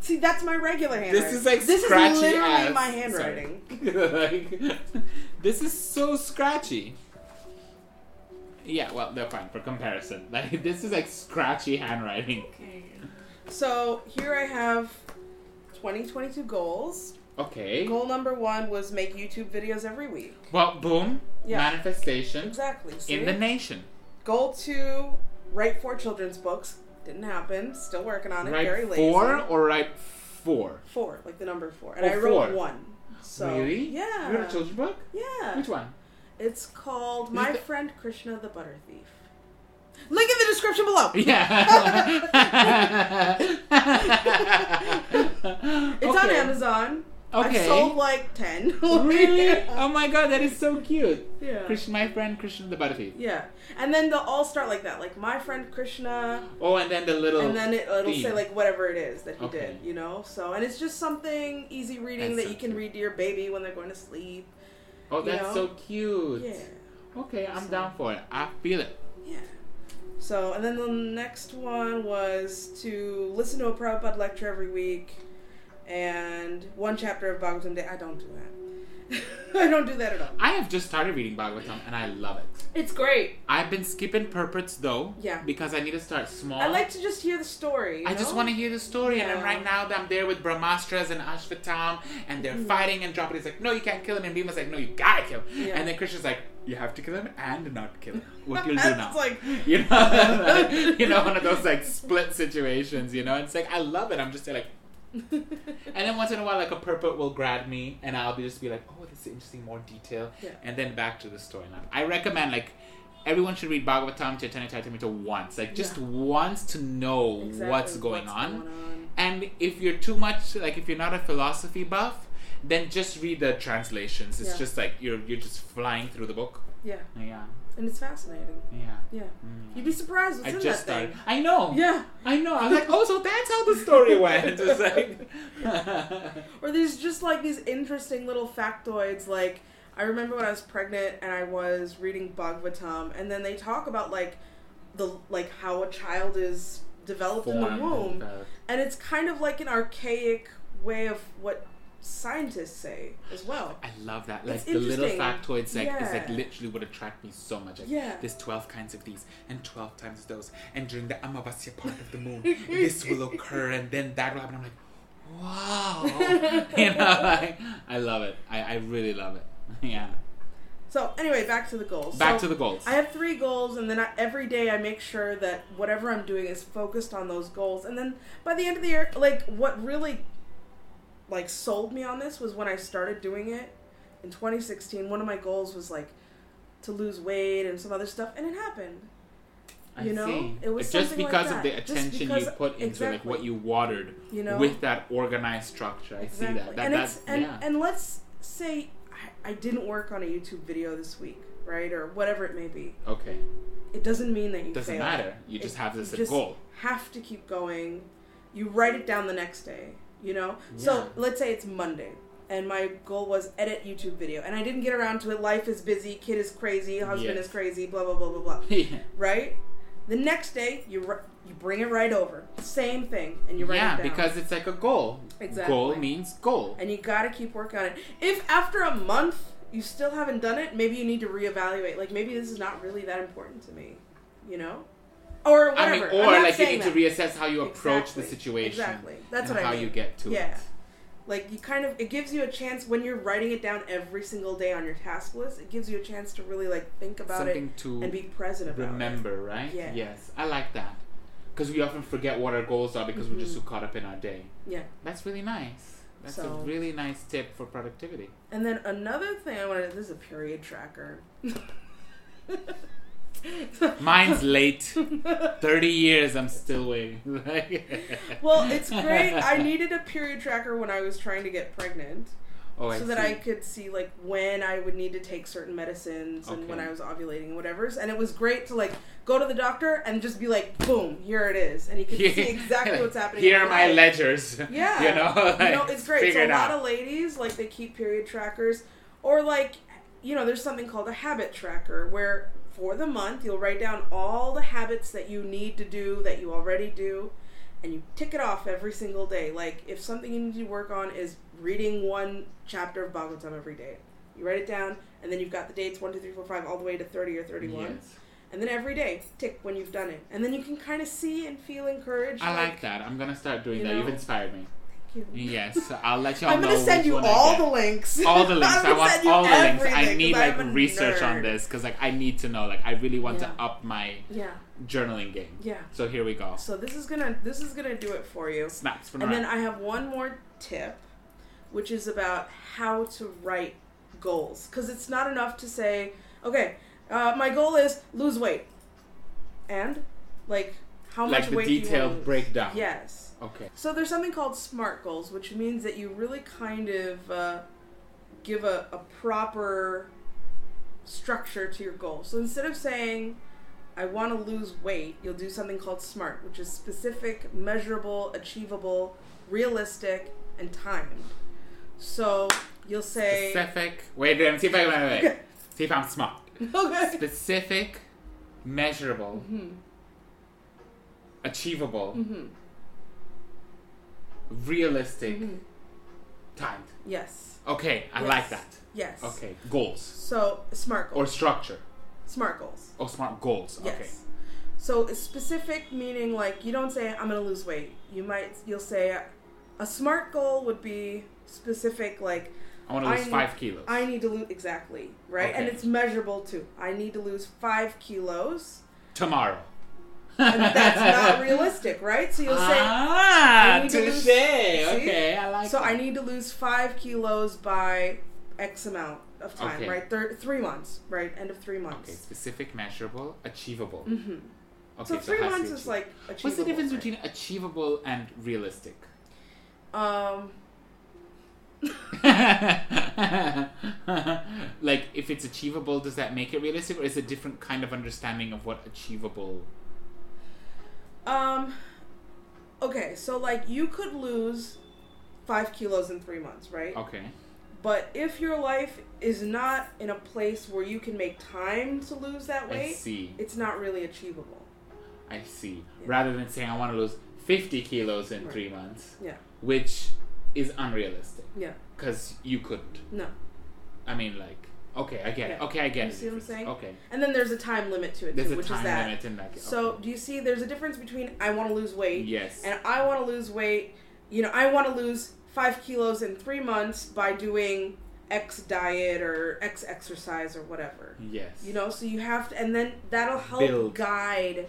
See, that's my regular handwriting. This is like this scratchy is literally ass. my handwriting. Like, this is so scratchy. Yeah, well, they're fine for comparison. Like this is like scratchy handwriting. Okay. So here I have 2022 goals. Okay. Goal number one was make YouTube videos every week. Well, boom. Yeah. Manifestation Exactly. See? in the nation. Goal two, write four children's books. Didn't happen. Still working on it. Very Right lazy. four or write four? Four, like the number four. And Oh, I wrote four. one. So really? yeah, You wrote a children's book? yeah. Which one? It's called Is My the- Friend Krishna the Butter Thief. Link in the description below. Yeah. It's on Amazon. Okay. I've sold like ten. really? Oh my god, that is so cute. yeah. Krishna, my friend Krishna the Butter Thief. Yeah, and then they'll all start like that, like my friend Krishna, Oh, and then the little. and then it, it'll theme. say like whatever it is that he Okay. did, you know. So, and it's just something easy reading That's that you can cute. read to your baby when they're going to sleep. oh, that's know? so cute. Yeah, Okay, I'm So- down for it. I feel it. yeah. So, and then the next one was to listen to a Prabhupada lecture every week, and one chapter of Bhagavatam Day. I don't do that. I don't do that at all. I have just started reading Bhagavatam and I love it. It's great. I've been skipping purports though. Yeah. Because I need to start small. I like to just hear the story. I just want to hear the story, and Yeah. I'm right now I'm there with Brahmastras and Ashvatam, and they're Mm-hmm. fighting, and Draupadi's like, "No, you can't kill him," and Bhima's like, "No, you gotta kill him," Yeah. and then Krishna's like, "You have to kill him and not kill him. What you'll do now?" It's like you know, you know, one of those like split situations. You know, it's like I love it. I'm just like, and then once in a while, like a purport will grab me, and I'll be just be like, "Oh, this is interesting, more detail," Yeah. and then back to the storyline. I recommend like. Everyone should read Bhagavatam, Chaitanya Charitamrita once, like just Yeah. once to know Exactly what's going on. going on. And if you're too much, like if you're not a philosophy buff, then just read the translations. It's Yeah. just like you're you're just flying through the book. Yeah, Yeah, and it's fascinating. yeah. Yeah, Mm. you'd be surprised what's I in just that thing. I know. Yeah, I know. I was like, oh, so that's how the story went. It's like, or there's just like these interesting little factoids. Like I remember when I was pregnant and I was reading Bhagavatam, and then they talk about like the like how a child is developed in the womb, and it's kind of like an archaic way of what scientists say as well. I love that. Like It's the little factoids, like is like literally would attract me so much. Like, Yeah. There's twelve kinds of these, and twelve times those, and during the Amavasya part of the moon, this will occur, and then that will happen. I'm like, wow, you know, like, I love it. I, I really love it. Yeah. So anyway, back to the goals. Back So, to the goals. I have three goals, and then I, every day I make sure that whatever I'm doing is focused on those goals. And then by the end of the year, like what really like sold me on this was when I started doing it in 2016. One of my goals was like to lose weight and some other stuff, and it happened. I know, see. it was just something like because of the attention you put into like what you watered You know, with that organized structure. I see that. That and that's and, yeah. and let's say I, I didn't work on a YouTube video this week, right, or whatever it may be. okay. It doesn't mean that you Doesn't failed. matter. You just It- have this you just goal. Have to keep going. You write it down the next day. You know. So let's say it's Monday, and my goal was edit YouTube video, and I didn't get around to it. Life is busy. Kid is crazy. Husband Yes. is crazy. Blah blah blah blah blah. yeah. Right. The next day, you you bring it right over. Same thing, and you write yeah, it down. because it's like a goal. Exactly. Goal means goal. and you got to keep working on it. If after a month you still haven't done it, maybe you need to reevaluate. Like maybe this is not really that important to me, you know, or whatever. I mean, or like you need to reassess how you approach Exactly. the situation. Exactly. That's and what I how mean. you get to it. Yeah. it. Like you kind of, it gives you a chance when you're writing it down every single day on your task list. It gives you a chance to really like think about Something it to and be present about remember, right? Yeah. Yes, I like that. Because we often forget what our goals are because we're just so Mhm. caught up in our day. Yeah. That's really nice. That's a really nice tip for productivity. And then another thing I wanted. This is a period tracker. Mine's late. 30 years, I'm still waiting. well, it's great. I needed a period tracker when I was trying to get pregnant. oh, I so that see. I could see like when I would need to take certain medicines and when I was ovulating and whatever. And it was great to like go to the doctor and just be like, boom, here it is, and you can see exactly what's happening. Here are my life. ledgers. Yeah, You know, you know, it's great. So a lot out. of ladies like they keep period trackers, or like you know, there's something called a habit tracker where for the month you'll write down all the habits that you need to do that you already do, and you tick it off every single day. Like if something you need to work on is reading one chapter of Bhagavatam every day, you write it down, and then you've got the dates one, two, three, four, five, all the way to thirty or thirty-one. Yes. And then every day, tick when you've done it, and then you can kind of see and feel encouraged. I like that. I'm gonna start doing that. You've inspired me. You. Yes, I'll let y'all know. I'm gonna send you all the links. all the links. I'm want all the links. I need like research on this because like I need to know. Like I really want Yeah. to up my Yeah, journaling game. yeah. So here we go. So this is gonna this is gonna do it for you. Snaps from And the then I have one more tip, which is about how to write goals. Because it's not enough to say, okay, uh, my goal is lose weight, and like how like much the weight do you detailed want to lose? breakdown. Yes. Okay. So there's something called SMART goals, which means that you really kind of uh, give a, a proper structure to your goal. So instead of saying, I want to lose weight, you'll do something called SMART, which is specific, measurable, achievable, realistic, and timed. So you'll say, Specific. Wait, wait, see if I wait, wait, wait. Okay. See if I'm smart. okay. Specific, measurable, hmm achievable, hmm realistic, hmm timed. Yes. Okay, I Yes. like that. Yes. Okay, goals So smart or structure. smart goals. Oh, smart goals. Yes. Okay. So specific meaning like you don't say I'm gonna lose weight. You might you'll say a smart goal would be specific like I want to lose I need- five kilos. I need to lose exactly right, and it's measurable too. I need to lose five kilos, Tomorrow. And that's not realistic, right? So you'll say ah, I need to touche. lose- Okay, I like so that. I need to lose five kilos by X amount of time, Okay. right? Thir- three months, right? End of three months. Okay, specific, measurable, achievable. hmm Okay, so three it has months is like achievable. What's the difference right? between achievable and realistic? um? like, if it's achievable, does that make it realistic, or is it a different kind of understanding of what achievable? Um. Okay, so like you could lose five kilos in three months, right? Okay. But if your life is not in a place where you can make time to lose that weight, I see. it's not really achievable. I see. Yeah. Rather than saying I want to lose 50 kilos in Right. three months, Yeah. which is unrealistic Yeah. because you couldn't. No. I mean, like, okay, I get it. Okay, I get You it. see what I'm saying? Okay. And then there's a time limit to it There's too, a which time is that. limit in that. So do you see? There's a difference between I want to lose weight yes. and I want to lose weight. You know, I want to lose five kilos in three months by doing X diet or X exercise or whatever. yes. You know, so you have to, and then that'll help Build. guide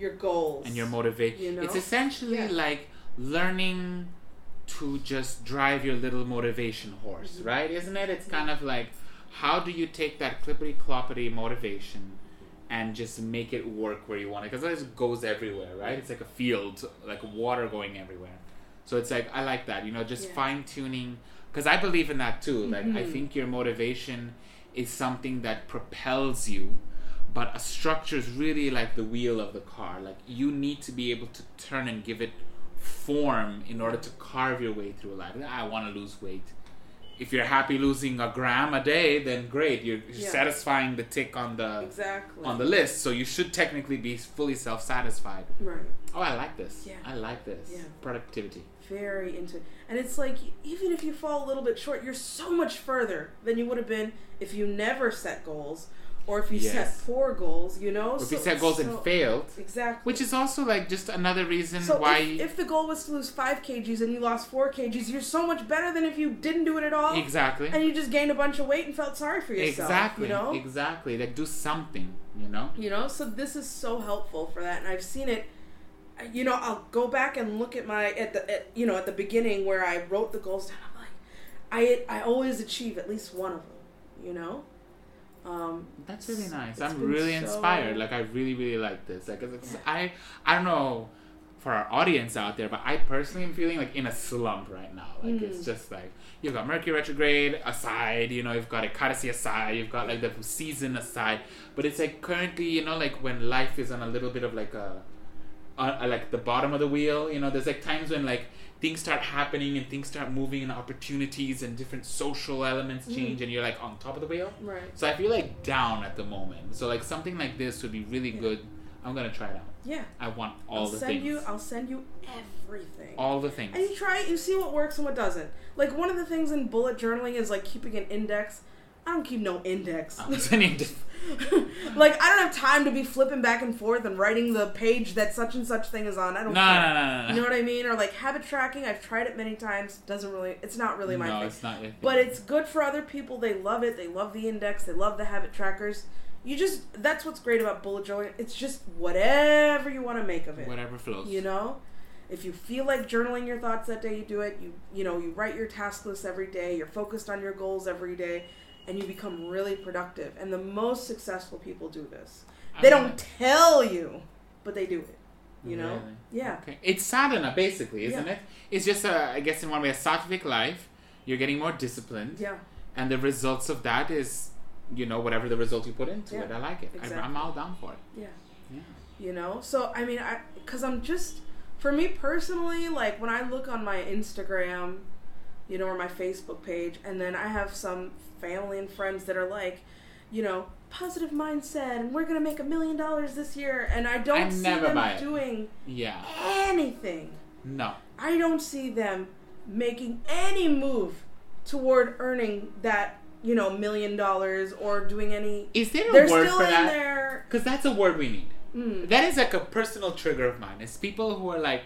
your goals and your motivation. You know? It's essentially Yeah. like learning to just drive your little motivation horse, Mhm. right? Isn't it? It's kind of like how do you take that clippity cloppity motivation and just make it work where you want it? Because it goes everywhere, right? It's like a field, like water going everywhere. So it's like I like that, you know, just Yeah. fine tuning. Because I believe in that too. Like I Mhm. think your motivation is something that propels you but a structure is really like the wheel of the car. Like you need to be able to turn and give it form in order to carve your way through life. I want to lose weight. If you're happy losing a gram a day, then great. You're, you're Yeah. satisfying the tick on the exactly on the list. So you should technically be fully self-satisfied. right. Oh, I like this. Yeah. I like this. Yeah. Productivity. Very into, and it's like even if you fall a little bit short, you're so much further than you would have been if you never set goals or if you Yes. set poor goals. You know, Or if you set goals and failed, exactly. which is also like just another reason so why. if, if the goal was to lose five kgs and you lost four kgs, you're so much better than if you didn't do it at all. exactly. And you just gained a bunch of weight and felt sorry for yourself. Exactly. You know. Exactly. Like do something. You know. You know, so this is so helpful for that, and I've seen it. You know, I'll go back and look at my at the at, you know at the beginning where I wrote the goals down. I'm like, I I always achieve at least one of them. You know, um, That's really nice. I'm really so- inspired. Like I really, really like this. Like it's, I, I don't know for our audience out there, but I personally am feeling like in a slump right now. Like it's Mm. just like you've got Mercury retrograde aside, you know, you've got a Ekadasi aside, you've got like the season aside, but it's like currently, you know, like when life is on a little bit of like a, uh, uh, like the bottom of the wheel. You know, there's like times when like things start happening and things start moving and opportunities and different social elements Mhm. change, and you're like on top of the wheel. right? So I feel like down at the moment. So like something like this would be really Yeah. good. I'm gonna try it out. Yeah, I want all I'll the send things. you. I'll send you everything. all the things. and you try it, you see what works and what doesn't. Like one of the things in bullet journaling is like keeping an index. I don't keep no index. I'm sending to- like I don't have time to be flipping back and forth and writing the page that such and such thing is on. I don't no, care. no, no, no. You know what I mean? Or like habit tracking. I've tried it many times. Doesn't really. It's not really my no, thing. it's not your thing. But it's good for other people. They love it. They love the index. They love the habit trackers. You just that's what's great about bullet journaling. It's just whatever you want to make of it. whatever flows. You know, if you feel like journaling your thoughts that day, you do it. You you know you write your task list every day. You're focused on your goals every day, and you become really productive. And the most successful people do this. They don't tell you, but they do it. You know? Really? Yeah. Okay. It's sadhana, basically, isn't Yeah. it? It's just a, I guess, in one way, a sattvic life. You're getting more disciplined, Yeah. and the results of that is, you know, whatever the result you put into Yeah, it. I like it. I, exactly. I'm all down for it. Yeah. Yeah. you know so i mean i because i'm just for me personally like when i look on my instagram you know or my facebook page and then i have some family and friends that are like you know positive mindset and we're gonna make a million dollars this year and i don't I see them doing Yeah. anything No. i don't see them making any move toward earning that you know million dollars or doing any. Is there a They're word still for in that? there. Because that's a word we need. Mm, That is like a personal trigger of mine. It's people who are like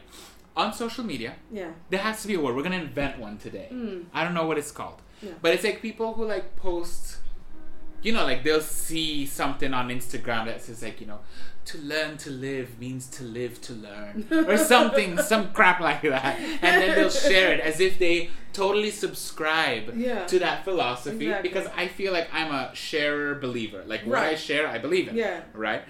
on social media. yeah. There has to be a word. We're gonna invent one today. Mm, I don't know what it's called. Yeah. But it's like people who like post, you know, like they'll see something on Instagram that says like, you know, to learn to live means to live to learn or something, some crap like that, and then they'll share it as if they totally subscribe Yeah. to that philosophy Exactly. because I feel like I'm a sharer believer. Like what I share, I believe in. Yeah. Right.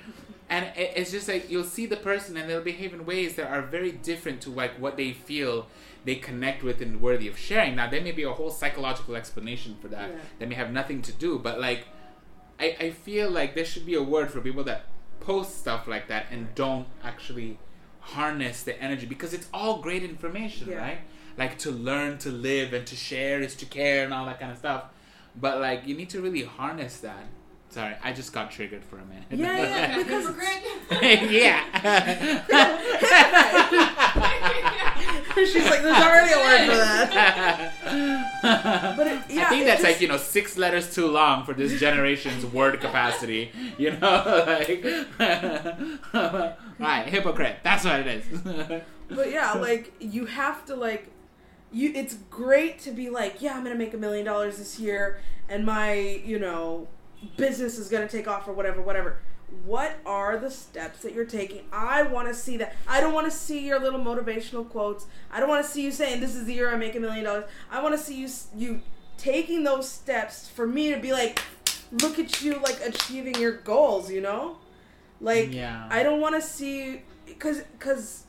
And it- it's just like you'll see the person and they'll behave in ways that are very different to like what they feel they connect with and worthy of sharing. Now there may be a whole psychological explanation for that Yeah. that may have nothing to do, but like I, I feel like there should be a word for people that post stuff like that and don't actually harness the energy because it's all great information, Yeah. right? Like to learn to live and to share is to care and all that kind of stuff. But like you need to really harness that. Sorry, I just got triggered for a minute. Yeah, yeah, because- Hypocrite. yeah. She's like, there's already a word for that. But it, yeah, I think that's just- like you know six letters too long for this generation's word capacity. You know, like right, hypocrite. That's what it is. But yeah, like you have to like you it's great to be like, yeah, I'm going to make a million dollars this year and my, you know, business is going to take off or whatever, whatever. What are the steps that you're taking? I want to see that. I don't want to see your little motivational quotes. I don't want to see you saying this is the year I make a million dollars. I want to see you you taking those steps for me to be like look at you like achieving your goals, you know? Like Yeah. I don't want to see cuz cuz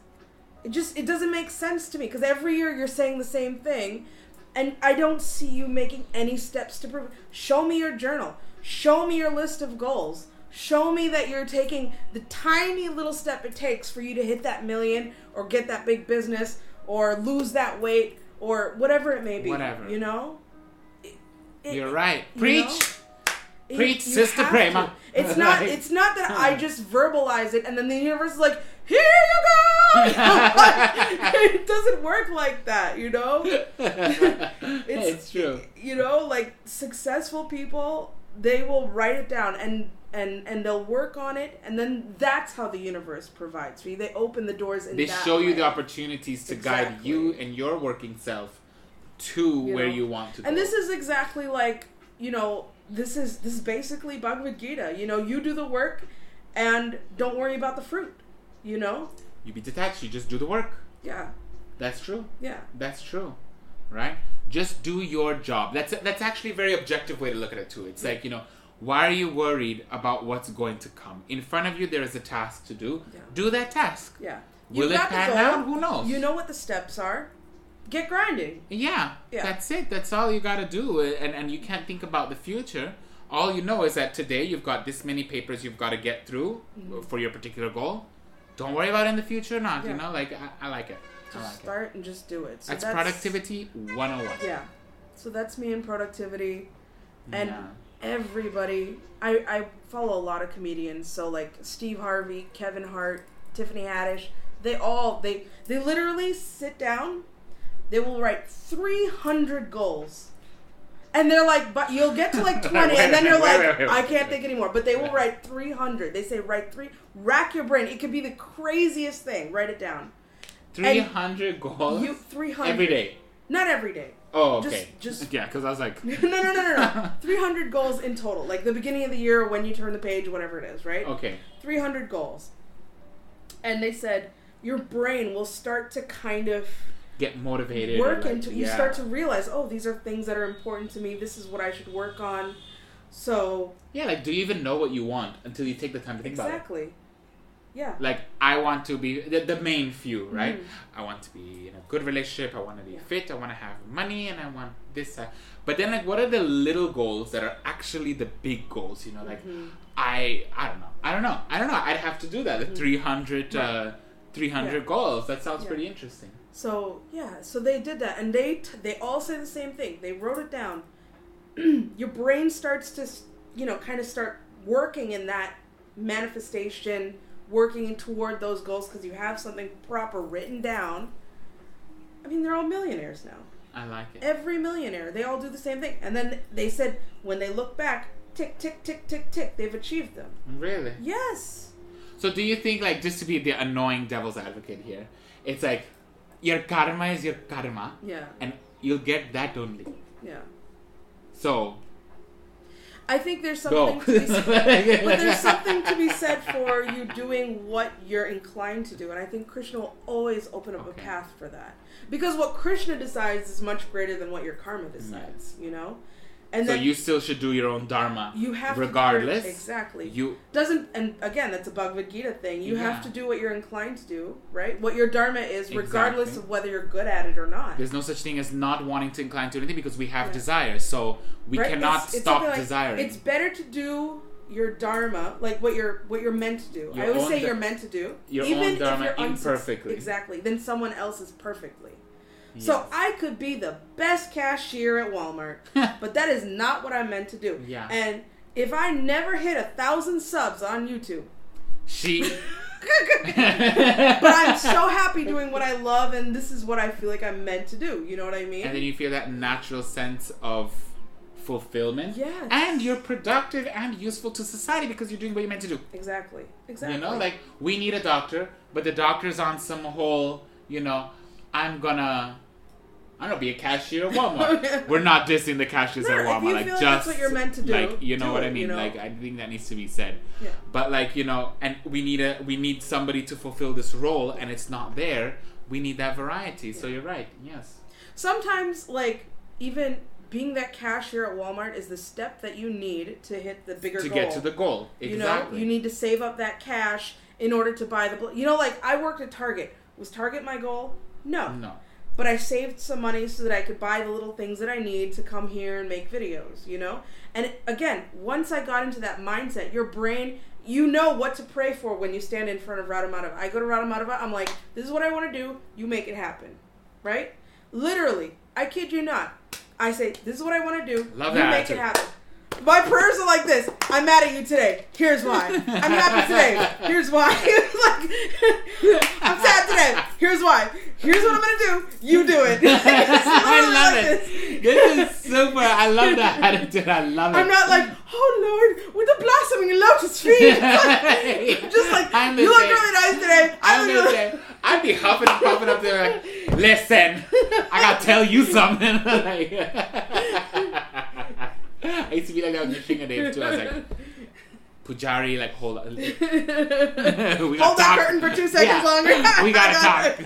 it just it doesn't make sense to me because every year you're saying the same thing and i don't see you making any steps to prove show me your journal show me your list of goals show me that you're taking the tiny little step it takes for you to hit that million or get that big business or lose that weight or whatever it may be Whatever. you know It- it- You're right. you Preach. know? Preach, you Sister Prema. to. It's not. Like- It's not that I just verbalize it and then the universe is like, "Here you go." it doesn't work like that, you know. it's, true. You know, like successful people, they will write it down and and and they'll work on it, and then that's how the universe provides for you. They open the doors and They show you the opportunities to guide you and your working self to You where know? you want to go. And this is exactly like, you know, this is this is basically Bhagavad Gita. You know, you do the work and don't worry about the fruit. You know? you be detached. You just do the work. Yeah. That's true. Yeah. That's true, right? Just do your job. That's that's actually a very objective way to look at it too. It's like you know, why are you worried about what's going to come in front of you? There is a task to do. Yeah. Do that task. Yeah. Will it got the pan out? Who knows? You know what the steps are. Get grinding. Yeah, Yeah. that's it. That's all you gotta do, and and you can't think about the future. All you know is that today you've got this many papers you've got to get through for your particular goal. Don't worry about it in the future, or not. You Mm-hmm. Know, like I, I like it. Just like it. start and just do it. So That's, productivity 101. Yeah. So that's me in productivity. And Yeah. everybody I, I follow a lot of comedians so like steve harvey kevin hart tiffany haddish they all they they literally sit down they will write 300 goals and they're like but you'll get to like 20 Wait and then you're wait, like wait, i can't think anymore but they will write 300 they say write three rack your brain it could be the craziest thing write it down 300 goals you 300 every day. not every day Oh, Just- okay. just- yeah, because I was like, no, no, no, no, no. 300 goals in total. Like the beginning of the year when you turn the page, whatever it is, right? okay, 300 goals. And they said your brain will start to kind of get motivated. work like, into you yeah. start to realize, oh, these are things that are important to me. This is what I should work on. So, Yeah, like, do you even know what you want until you take the time to think about it? exactly. Yeah. Like, I want to be the, the main few, right? Mhm. I want to be in a good relationship. I want to be Yeah. fit. I want to have money, and I want this. Uh, but then, like, what are the little goals that are actually the big goals? You know, like, Mhm. I I don't know. I don't know. I don't know. I'd have to do that. The Mhm. 300, uh, 300 Yeah. goals. That sounds Yeah. pretty interesting. So yeah, so they did that, and they t- they all say the same thing. They wrote it down. Your brain starts to, you know, kind of start working in that manifestation, working toward those goals because you have something proper written down. I mean, they're all millionaires now. I like it. Every millionaire, they all do the same thing. And then they said when they look back, tick, tick, tick, tick, tick, they've achieved them. Really? Yes. So do you think like just to be the annoying devil's advocate here, it's like your karma is your karma Yeah. and you'll get that only. Yeah. So I think there's go. something to be said. But there's something to be said for you doing what you're inclined to do, and I think Krishna will always open up Okay. a path for that. Because what Krishna decides is much greater than what your karma decides, you know? And so you still should do your own dharma. you have to regardless. exactly. You doesn't and again that's a Bhagavad Gita thing. You have to do what you're inclined to do, right? What your dharma is, regardless Exactly. of whether you're good at it or not. there's no such thing as not wanting to incline to anything because we have Yeah. desires. So we Right? cannot It's- it's stop something like, desiring. It's better to do your dharma, like what you're what you're meant to do. Your I always say you're meant to do, your even own if you're imperfectly. Exactly, Then someone else's perfectly. So I could be the best cashier at Walmart, but that is not what I'm meant to do. Yeah. And if I never hit a thousand subs on YouTube, she but I'm so happy doing what I love, and this is what I feel like I'm meant to do. You know what I mean? and then you feel that natural sense of fulfillment. Yes. And you're productive and useful to society because you're doing what you're meant to do. exactly. Exactly. You know, like we need a doctor, but the doctor's on some whole, you know, I'm gonna I don't know, be a cashier at Walmart. We're not dissing the cashiers No, at Walmart. like just that's what you're meant to do, Like you know do what it, I mean? you know? Like I think that needs to be said. Yeah. But like, you know, and we need a we need somebody to fulfill this role and it's not there. We need that variety. So you're right. Yes. sometimes like even being that cashier at Walmart is the step that you need to hit the bigger To goal. get to the goal. Exactly. You know, you need to save up that cash in order to buy the. bl- You know, like I worked at Target. Was Target my goal? No. No. But I saved some money so that I could buy the little things that I need to come here and make videos. You know, and again, once I got into that mindset, your brain. You know what to pray for when you stand in front of Radha Madhava. I go to Radha Madhava, I'm like, this is what I want to do, you make it happen. Right? Literally, I kid you not. I say, this is what I want to do, Love you make it happen. My prayers are like this. I'm mad at you today. Here's why. I'm happy today. Here's why. like, I'm sad today. Here's why. Here's what I'm gonna do. You do it. I love like it. this. This is super. I love that attitude. I love it. I'm not like, oh Lord, with the blossoming lotus feet. I'm just like, I'm you look same. really nice today. I'm I'm gonna really I'd be huffing and puffing up there like, listen, I gotta tell you something. like, I used to be like that with Dave too. I was like, Pujari, like, hold on. Hold that curtain for two seconds longer. we gotta talk.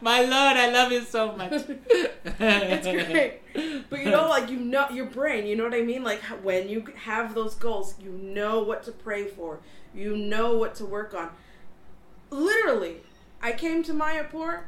My lord, I love you so much. it's great. But you know, like you know your brain. You know what I mean? Like when you have those goals, you know what to pray for. You know what to work on. Literally, I came to Mayapur.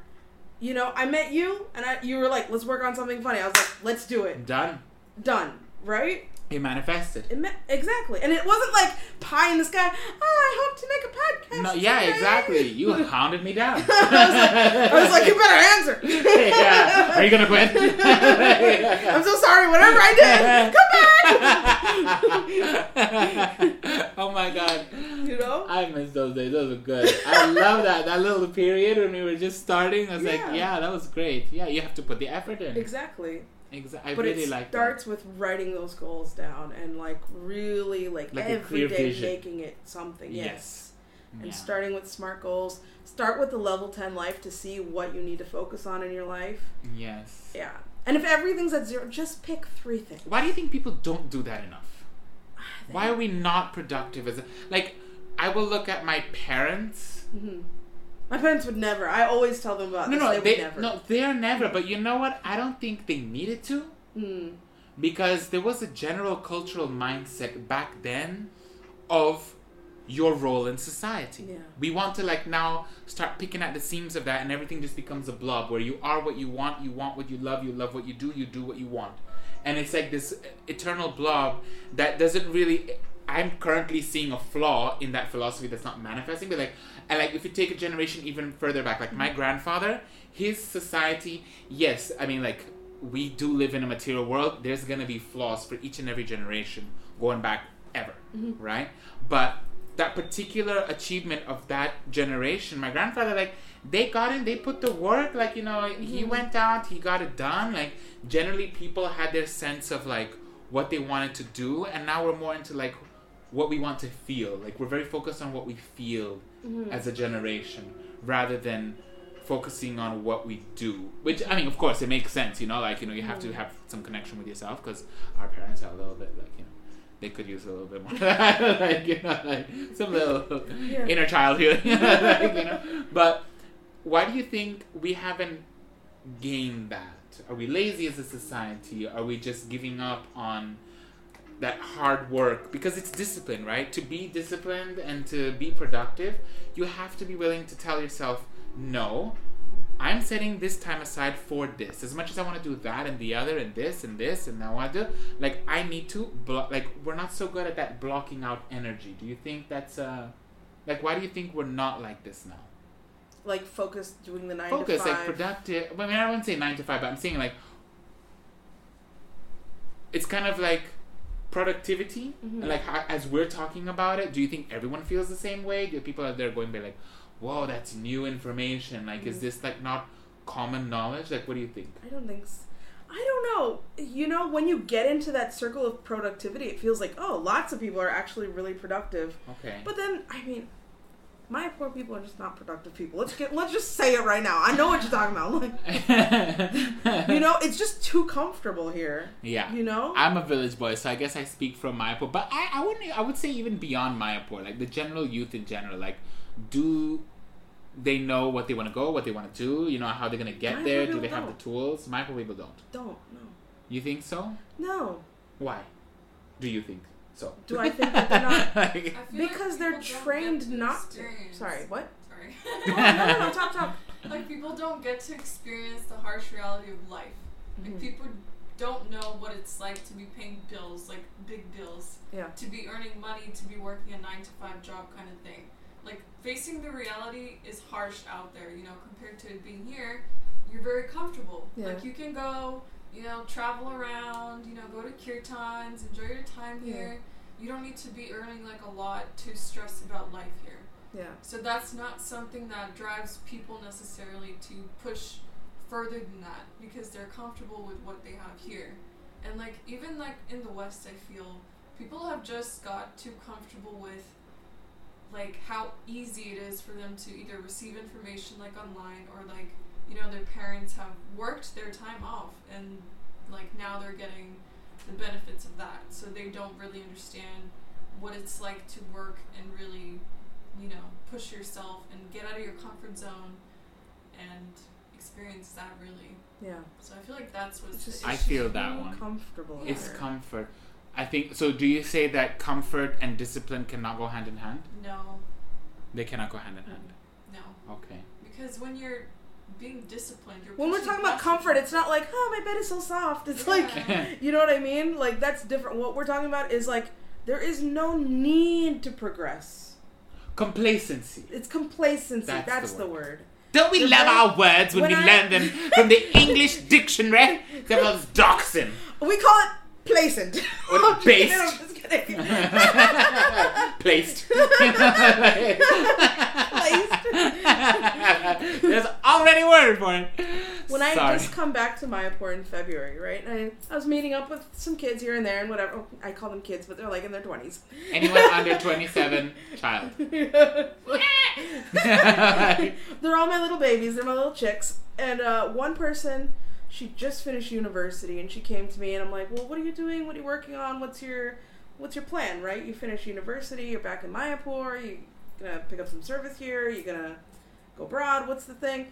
You know, I met you, and I, you were like, "Let's work on something funny." I was like, "Let's do it." Done. Done. Right? It manifested. It me- exactly. And it wasn't like pie in the sky. Oh, I hope to make a podcast. No, yeah, today." exactly. You hounded me down. I was like, you better answer. yeah. Are you gonna quit? I'm so sorry. Whatever I did, come back. oh my god. You know? I miss those days. Those were good. I love that. That little period when we were just starting. I was like, Yeah. yeah, that was great. Yeah, you have to put the effort in. Exactly. Exactly. I But really it like starts with writing those goals down and like really like, Like every day vision. making it something. Yes. Yes. And Yeah. starting with smart goals. Start with the level 10 life to see what you need to focus on in your life. Yes. Yeah. And if everything's at zero, just pick three things. Why do you think people don't do that enough? Why are we not productive as a, like I will look at my parents. hmm My parents would never. I always tell them about No, this. no, they, they, never. no, they're never. But you know what? I don't think they needed to. Mm. because there was a general cultural mindset back then of your role in society. Yeah. We want to like now start picking at the seams of that and everything just becomes a blob where you are what you want, you want what you love, you love what you do, you do what you want. And it's like this eternal blob that doesn't really I'm currently seeing a flaw in that philosophy that's not manifesting, but like and like if you take a generation even further back, like my grandfather, his society, yes, I mean like we do live in a material world. There's gonna be flaws for each and every generation going back ever, right? But that particular achievement of that generation, my grandfather, like they got in, they put the work. Like you know, he Mhm. went out, he got it done. Like generally, people had their sense of like what they wanted to do, and now we're more into like what we want to feel. Like we're very focused on what we feel Mhm. as a generation rather than focusing on what we do which i mean of course it makes sense you know like you know you have to Mm. have some connection with yourself because our parents are a little bit like you know they could use a little bit more like you know like some little Yeah. inner child here like, you know but why do you think we haven't gained that are we lazy as a society are we just giving up on that hard work because it's discipline, right? To be disciplined and to be productive, you have to be willing to tell yourself, no, I'm setting this time aside for this. As much as I want to do that and the other and this and this and now I want to do, like, I need to, blo- like, we're not so good at that blocking out energy. Do you think that's, uh, like, why do you think we're not like this now? like focus doing the nine Focus, to like, productive. I mean, I wouldn't say nine to five, but I'm saying, like, it's kind of like productivity Mhm. and like how, as we're talking about it do you think everyone feels the same way do people out there going be like whoa that's new information like is Mhm. this like not common knowledge like what do you think I don't think. So. I don't know. You know, when you get into that circle of productivity, it feels like oh, lots of people are actually really productive. okay But then, I mean, my poor people are just not productive people. Let's get. Let's just say it right now. I know what you're talking about. Like, you know, it's just too comfortable here. yeah You know. I'm a village boy, so I guess I speak from Mayapur. But I, I wouldn't. I would say even beyond Mayapur, like the general youth in general, like do they know what they want to go, what they want to do? You know how they're gonna get Mayapur there? Do they have the don't. tools? Mayapur people don't. don't no. You think so? No. Why? Do you think so? Do I think that they're not? Like- Because like they're trained not to. experience- Sorry. What? Sorry. Oh, no, no, no. Talk, talk. like people don't get to experience the harsh reality of life. Like Mhm. people don't know what it's like to be paying bills, like big bills, Yeah. to be earning money, to be working a nine to five job kind of thing. Like facing the reality is harsh out there, you know, compared to being here, you're very comfortable. Yeah. Like you can go, you know, travel around, you know, go to kirtans, enjoy your time Yeah. here. You don't need to be earning like a lot to stress about life here. Yeah. So that's not something that drives people necessarily to push further than that because they're comfortable with what they have here. And like even like in the West I feel people have just got too comfortable with like how easy it is for them to either receive information like online or like you know their parents have worked their time off and like now they're getting the benefits of that so they don't really understand what it's like to work and really you know push yourself and get out of your comfort zone and experience that really Yeah. so i feel like that's what's just the I feel that too one. comfortable. Yeah. It's comfort. I think so. Do you say that comfort and discipline cannot go hand in hand? no They cannot go hand in hand. no Okay. because when you're being disciplined you're when we're talking about comfort, it's not like, oh, my bed is so soft. It's Yeah. like, you know what I mean? Like, that's different. What we're talking about is like, there is no need to progress. Complacency. It's complacency. That's That's, the the word. Don't we The love very- our words when, when we I- learn them from the English dictionary? Except for this dachshund. We call it placent. Or I'm just based. kidding, I'm just kidding. Placed. Placed. There's already a word for it. When I Sorry. just come back to Mayapur in February, right? I, I was meeting up with some kids here and there and whatever. Oh, I call them kids, but they're like in their 20s. Anyone under 27, child. they're all my little babies. They're my little chicks. And uh, one person, she just finished university, and she came to me, and I'm like, "Well, what are you doing? What are you working on? What's your, what's your plan? Right? You finish university. You're back in Mayapur. You gonna pick up some service here? You gonna go abroad? What's the thing?"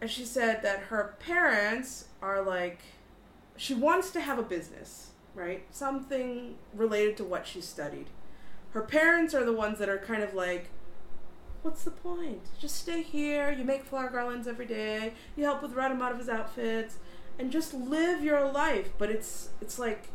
And she said that her parents are like, she wants to have a business, right? Something related to what she studied. Her parents are the ones that are kind of like, what's the point? Just stay here. You make flower garlands every day. You help with Radha Madhava's outfits, and just live your life. But it's it's like,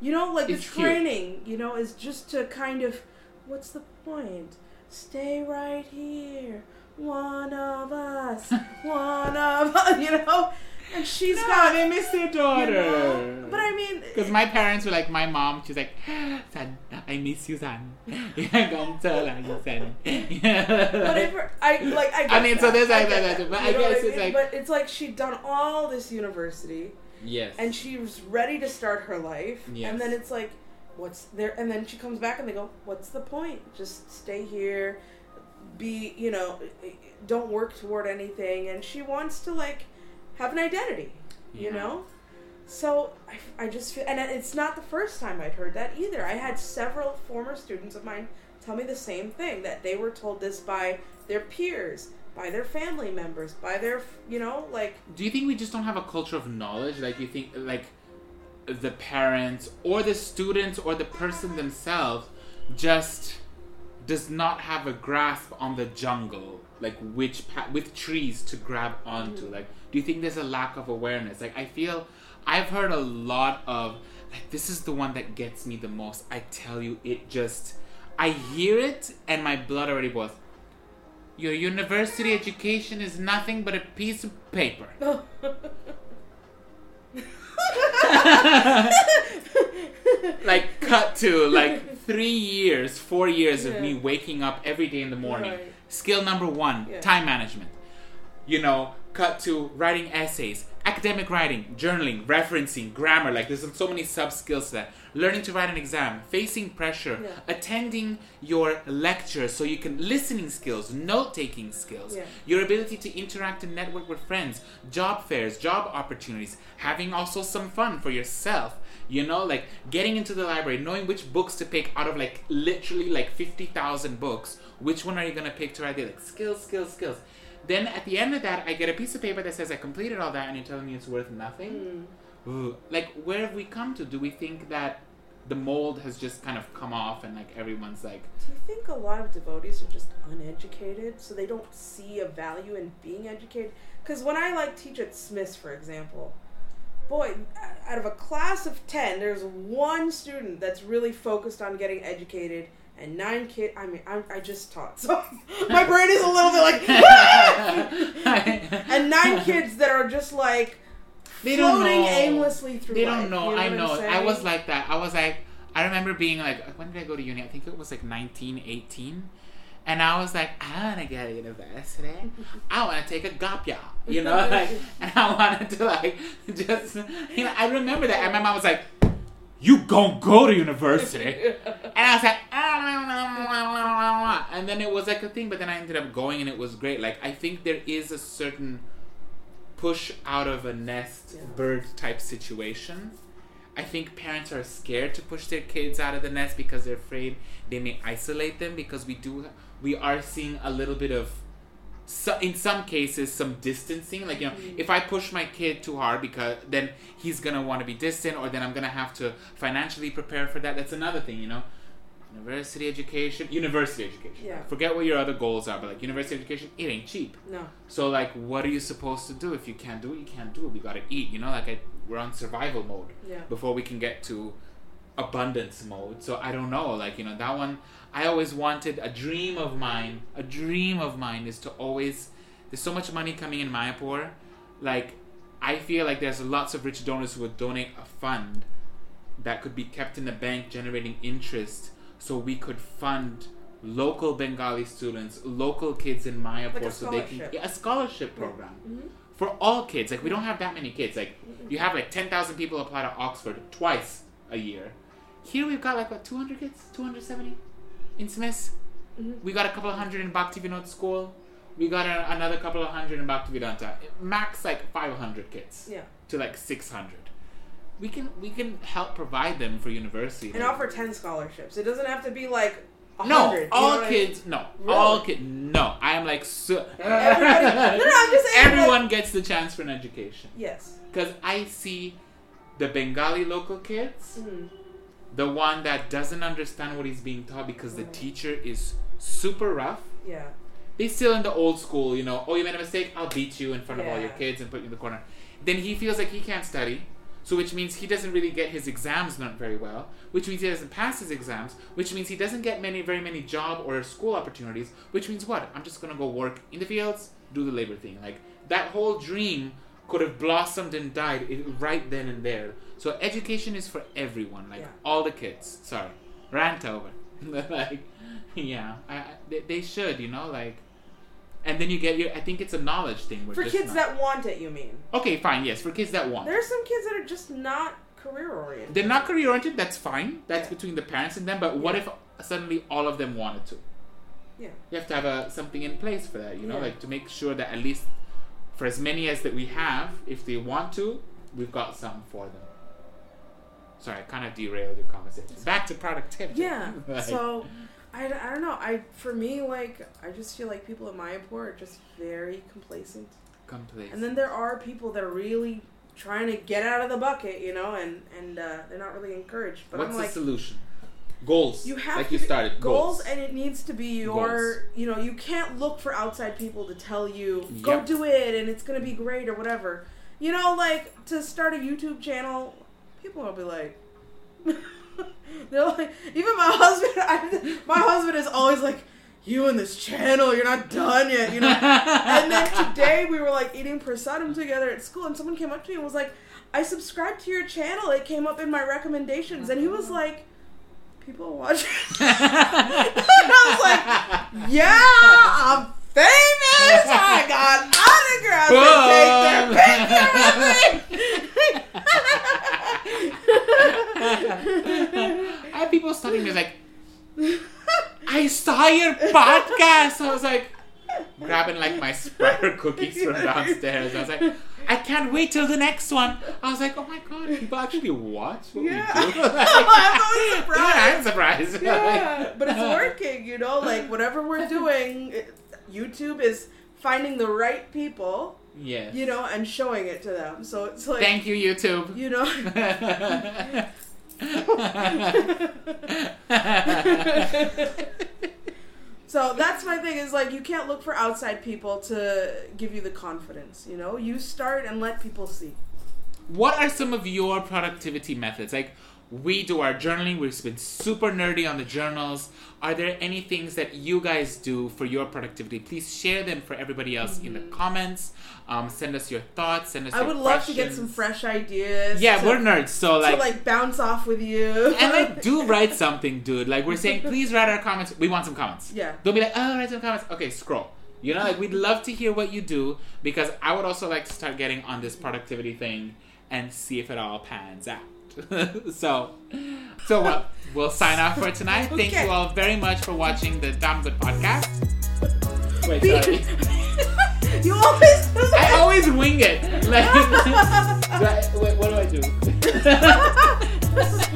you know, like It's the cute. training, you know, is just to kind of, what's the point? Stay right here. One of us. one of us. You know, and she's no, got. they miss their you daughter. know, but I mean, Because my parents were like, my mom, she's like, Sadda, I miss you, son. Come tell her, you son. Whatever. I like. I. I mean, so there's like that, that. but I guess it's mean? like- But it's like she'd done all this university, yes. and she was ready to start her life, Yes. and then it's like, what's there? And then she comes back, and they go, "What's the point? Just stay here, be you know, eh, eh, don't work toward anything." And she wants to like have an identity, you know. So I, I just feel, and it's not the first time I'd heard that either. I had several former students of mine tell me the same thing that they were told this by their peers, by their family members, by their, you know, like Do you think we just don't have a culture of knowledge? Like you think like the parents or the students or the person themselves just does not have a grasp on the jungle, like which pa- with trees to grab onto. Mm-hmm. Like, do you think there's a lack of awareness? Like, I feel I've heard a lot of like this is the one that gets me the most. I tell you, it just I hear it and my blood already boils. Your university education is nothing but a piece of paper. like cut to like three years, four years of me waking up every day in the morning. Right. Skill number one, Yeah. time management. You know, cut to writing essays, academic writing, journaling, referencing, grammar. Like there's so many sub skills to that. Learning to write an exam, facing pressure, Yeah. attending your lectures so you can listening skills, note taking skills, Yeah. your ability to interact and network with friends, job fairs, job opportunities, having also some fun for yourself. You know, like getting into the library, knowing which books to pick out of like literally like 50,000 books. Which one are you to pick to write? Like skills, skills, skills. Then at the end of that, I get a piece of paper that says I completed all that and you're telling me it's worth nothing. Hmm. Ooh. Like, where have we come to? Do we think that the mold has just kind of come off and like everyone's like, Do you think a lot of devotees are just uneducated, so they don't see a value in being educated? Because when I like teach at Smiths, for example, boy, out of a class of ten, there's one student that's really focused on getting educated, and nine kids. I mean, I, I just taught, so my brain is a little bit like. Ah! and nine kids that are just like They don't floating know. aimlessly through. They life, don't know. you I I'm know. I was like that. I was like, I remember being like, when did I go to uni? I think it was like 19, 18. And I was like, I want to go to university. I want to take a gap year, you know, like, and I wanted to like just, you know, I remember that. And my mom was like, "You gon' go to university?" And I was like, "Ah," and then it was like a thing. But then I ended up going, and it was great. Like I think there is a certain push out of a nest Yeah. bird type situation. I think parents are scared to push their kids out of the nest because they're afraid they may isolate them because we do we are seeing a little bit of so, in some cases some distancing like you know mm. if i push my kid too hard because then he's gonna want to be distant or then i'm gonna have to financially prepare for that that's another thing you know university education university education Yeah. forget what your other goals are but like university education it ain't cheap No. so like, what are you supposed to do if you can't do it? You can't do it. We gotta eat. You know, like I, we're on survival mode Yeah. before we can get to abundance mode. So I don't know. Like you know, that one I always wanted. A dream of mine. A dream of mine is to always. There's so much money coming in Mayapur. Like I feel like there's lots of rich donors who would donate a fund that could be kept in the bank generating interest so we could fund local Bengali students, local kids in Mayapur Like so they can yeah, a scholarship program Mhm. for all kids. Like we don't have that many kids. Like you have like 10,000 people apply to Oxford twice a year. Here we've got like what 200 kids, 270 in Smiths. Mhm. We got a couple of hundred in Bhaktivinod school. We got a, another couple of hundred in Bhaktivedanta. Max like 500 kids Yeah. to like 600. We can we can help provide them for university. And offer ten scholarships. It doesn't have to be like no, hundred. you know all what I mean? kids. No, Really? all kids. No, I am like so. Everybody- no, no, I'm just saying, like- Everyone gets the chance for an education Yes. because I see the Bengali local kids, Mhm. The one that doesn't understand what he's being taught because the mm. teacher is super rough. Yeah. He's still in the old school, you know. Oh, you made a mistake. I'll beat you in front of all your kids and put you in the corner. Then he feels like he can't study. So which means he doesn't really get his exams done very well, which means he doesn't pass his exams, which means he doesn't get many very many job or school opportunities, which means what? I'm just gonna go work in the fields, do the labor thing. Like that whole dream could have blossomed and died right then and there. So education is for everyone, like Yeah. all the kids. Sorry. rant over. like, yeah, I, they, they should, you know, like, and then you get your. I think it's a knowledge thing. For kids not- that want it, you mean? Okay, fine. Yes, for kids that want. There's some kids that are just not career oriented. They're not career oriented. That's fine. That's Yeah. between the parents and them. But what Yeah. if suddenly all of them wanted to? Yeah. You have to have a something in place for that. You know, like to make sure that at least for as many as that we have, if they want to, we've got some for them. Sorry, I kind of derailed your conversation. Back to productivity. Yeah. Like, So, I, I don't know. I for me like I just feel like people at Mayapur are just very complacent, complete. and then there are people that are really trying to get out of the bucket, you know, and and uh, they're not really encouraged. But What's I'm the like, solution? Goals. you have like to you be- started. goals, and it needs to be your Goals. you know you can't look for outside people to tell you go Yep. do it and it's gonna be great or whatever you know like to start a youtube channel people will be like they're like even my husband I, my husband is always like you and this channel you're not done yet you know and then today we were like eating prasadam together at school and someone came up to me and was like i subscribed to your channel it came up in my recommendations and he was mm. like people watch and I was like, yeah, I'm famous. I got autographs. They take their picture with me. I have people studying me like, I saw your podcast. I was like, grabbing like my Spreader cookies from downstairs. I was like, I can't wait till the next one. I was like, oh my god, people actually watch what Yeah. we do. Like, I'm surprised. Yeah, I'm surprised. Yeah, but it's working, you know, like whatever we're doing, it, YouTube is finding the right people, Yes. you know, and showing it to them. So it's like, Thank you, YouTube. you know, So that's my thing is like you can't look for outside people to give you the confidence, you know? You start and let people see. what are some of your productivity methods? Like, we do our journaling, we've been super nerdy on the journals. Are there any things that you guys do for your productivity? Please share them for everybody else in the comments. Um, send us your thoughts, send us Mm-hmm. I would love to get some fresh ideas. Yeah, to, we're nerds, so like to like bounce off with you. and like, do write something, dude. Like, we're saying, please write our comments. We want some comments. Yeah. Don't be like, oh, write some comments. Okay, scroll. You know, like we'd love to hear what you do because I would also like to start getting on this productivity thing and see if it all pans out. so, so well, we'll sign off for tonight. Thank you all very much for watching the Dham Good podcast. Wait, sorry. you always I always wing it. Like, wait, what do I do?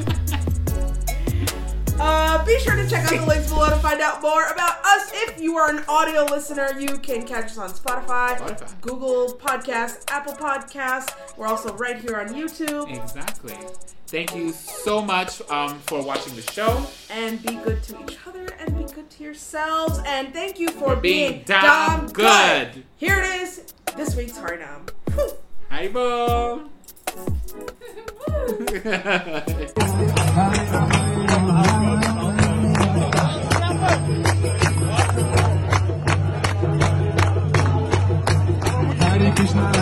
Uh, be sure to check out the links below to find out more about us. If you are an audio listener, you can catch us on Spotify, Spotify. Google Podcasts, Apple Podcasts. We're also right here on YouTube. exactly. Thank you so much um, for watching the show. And be good to each other and be good to yourselves. And thank you for, For being damn damn good. Here it is, this week's Harinam. Whew. Haribol. Hare Krishna,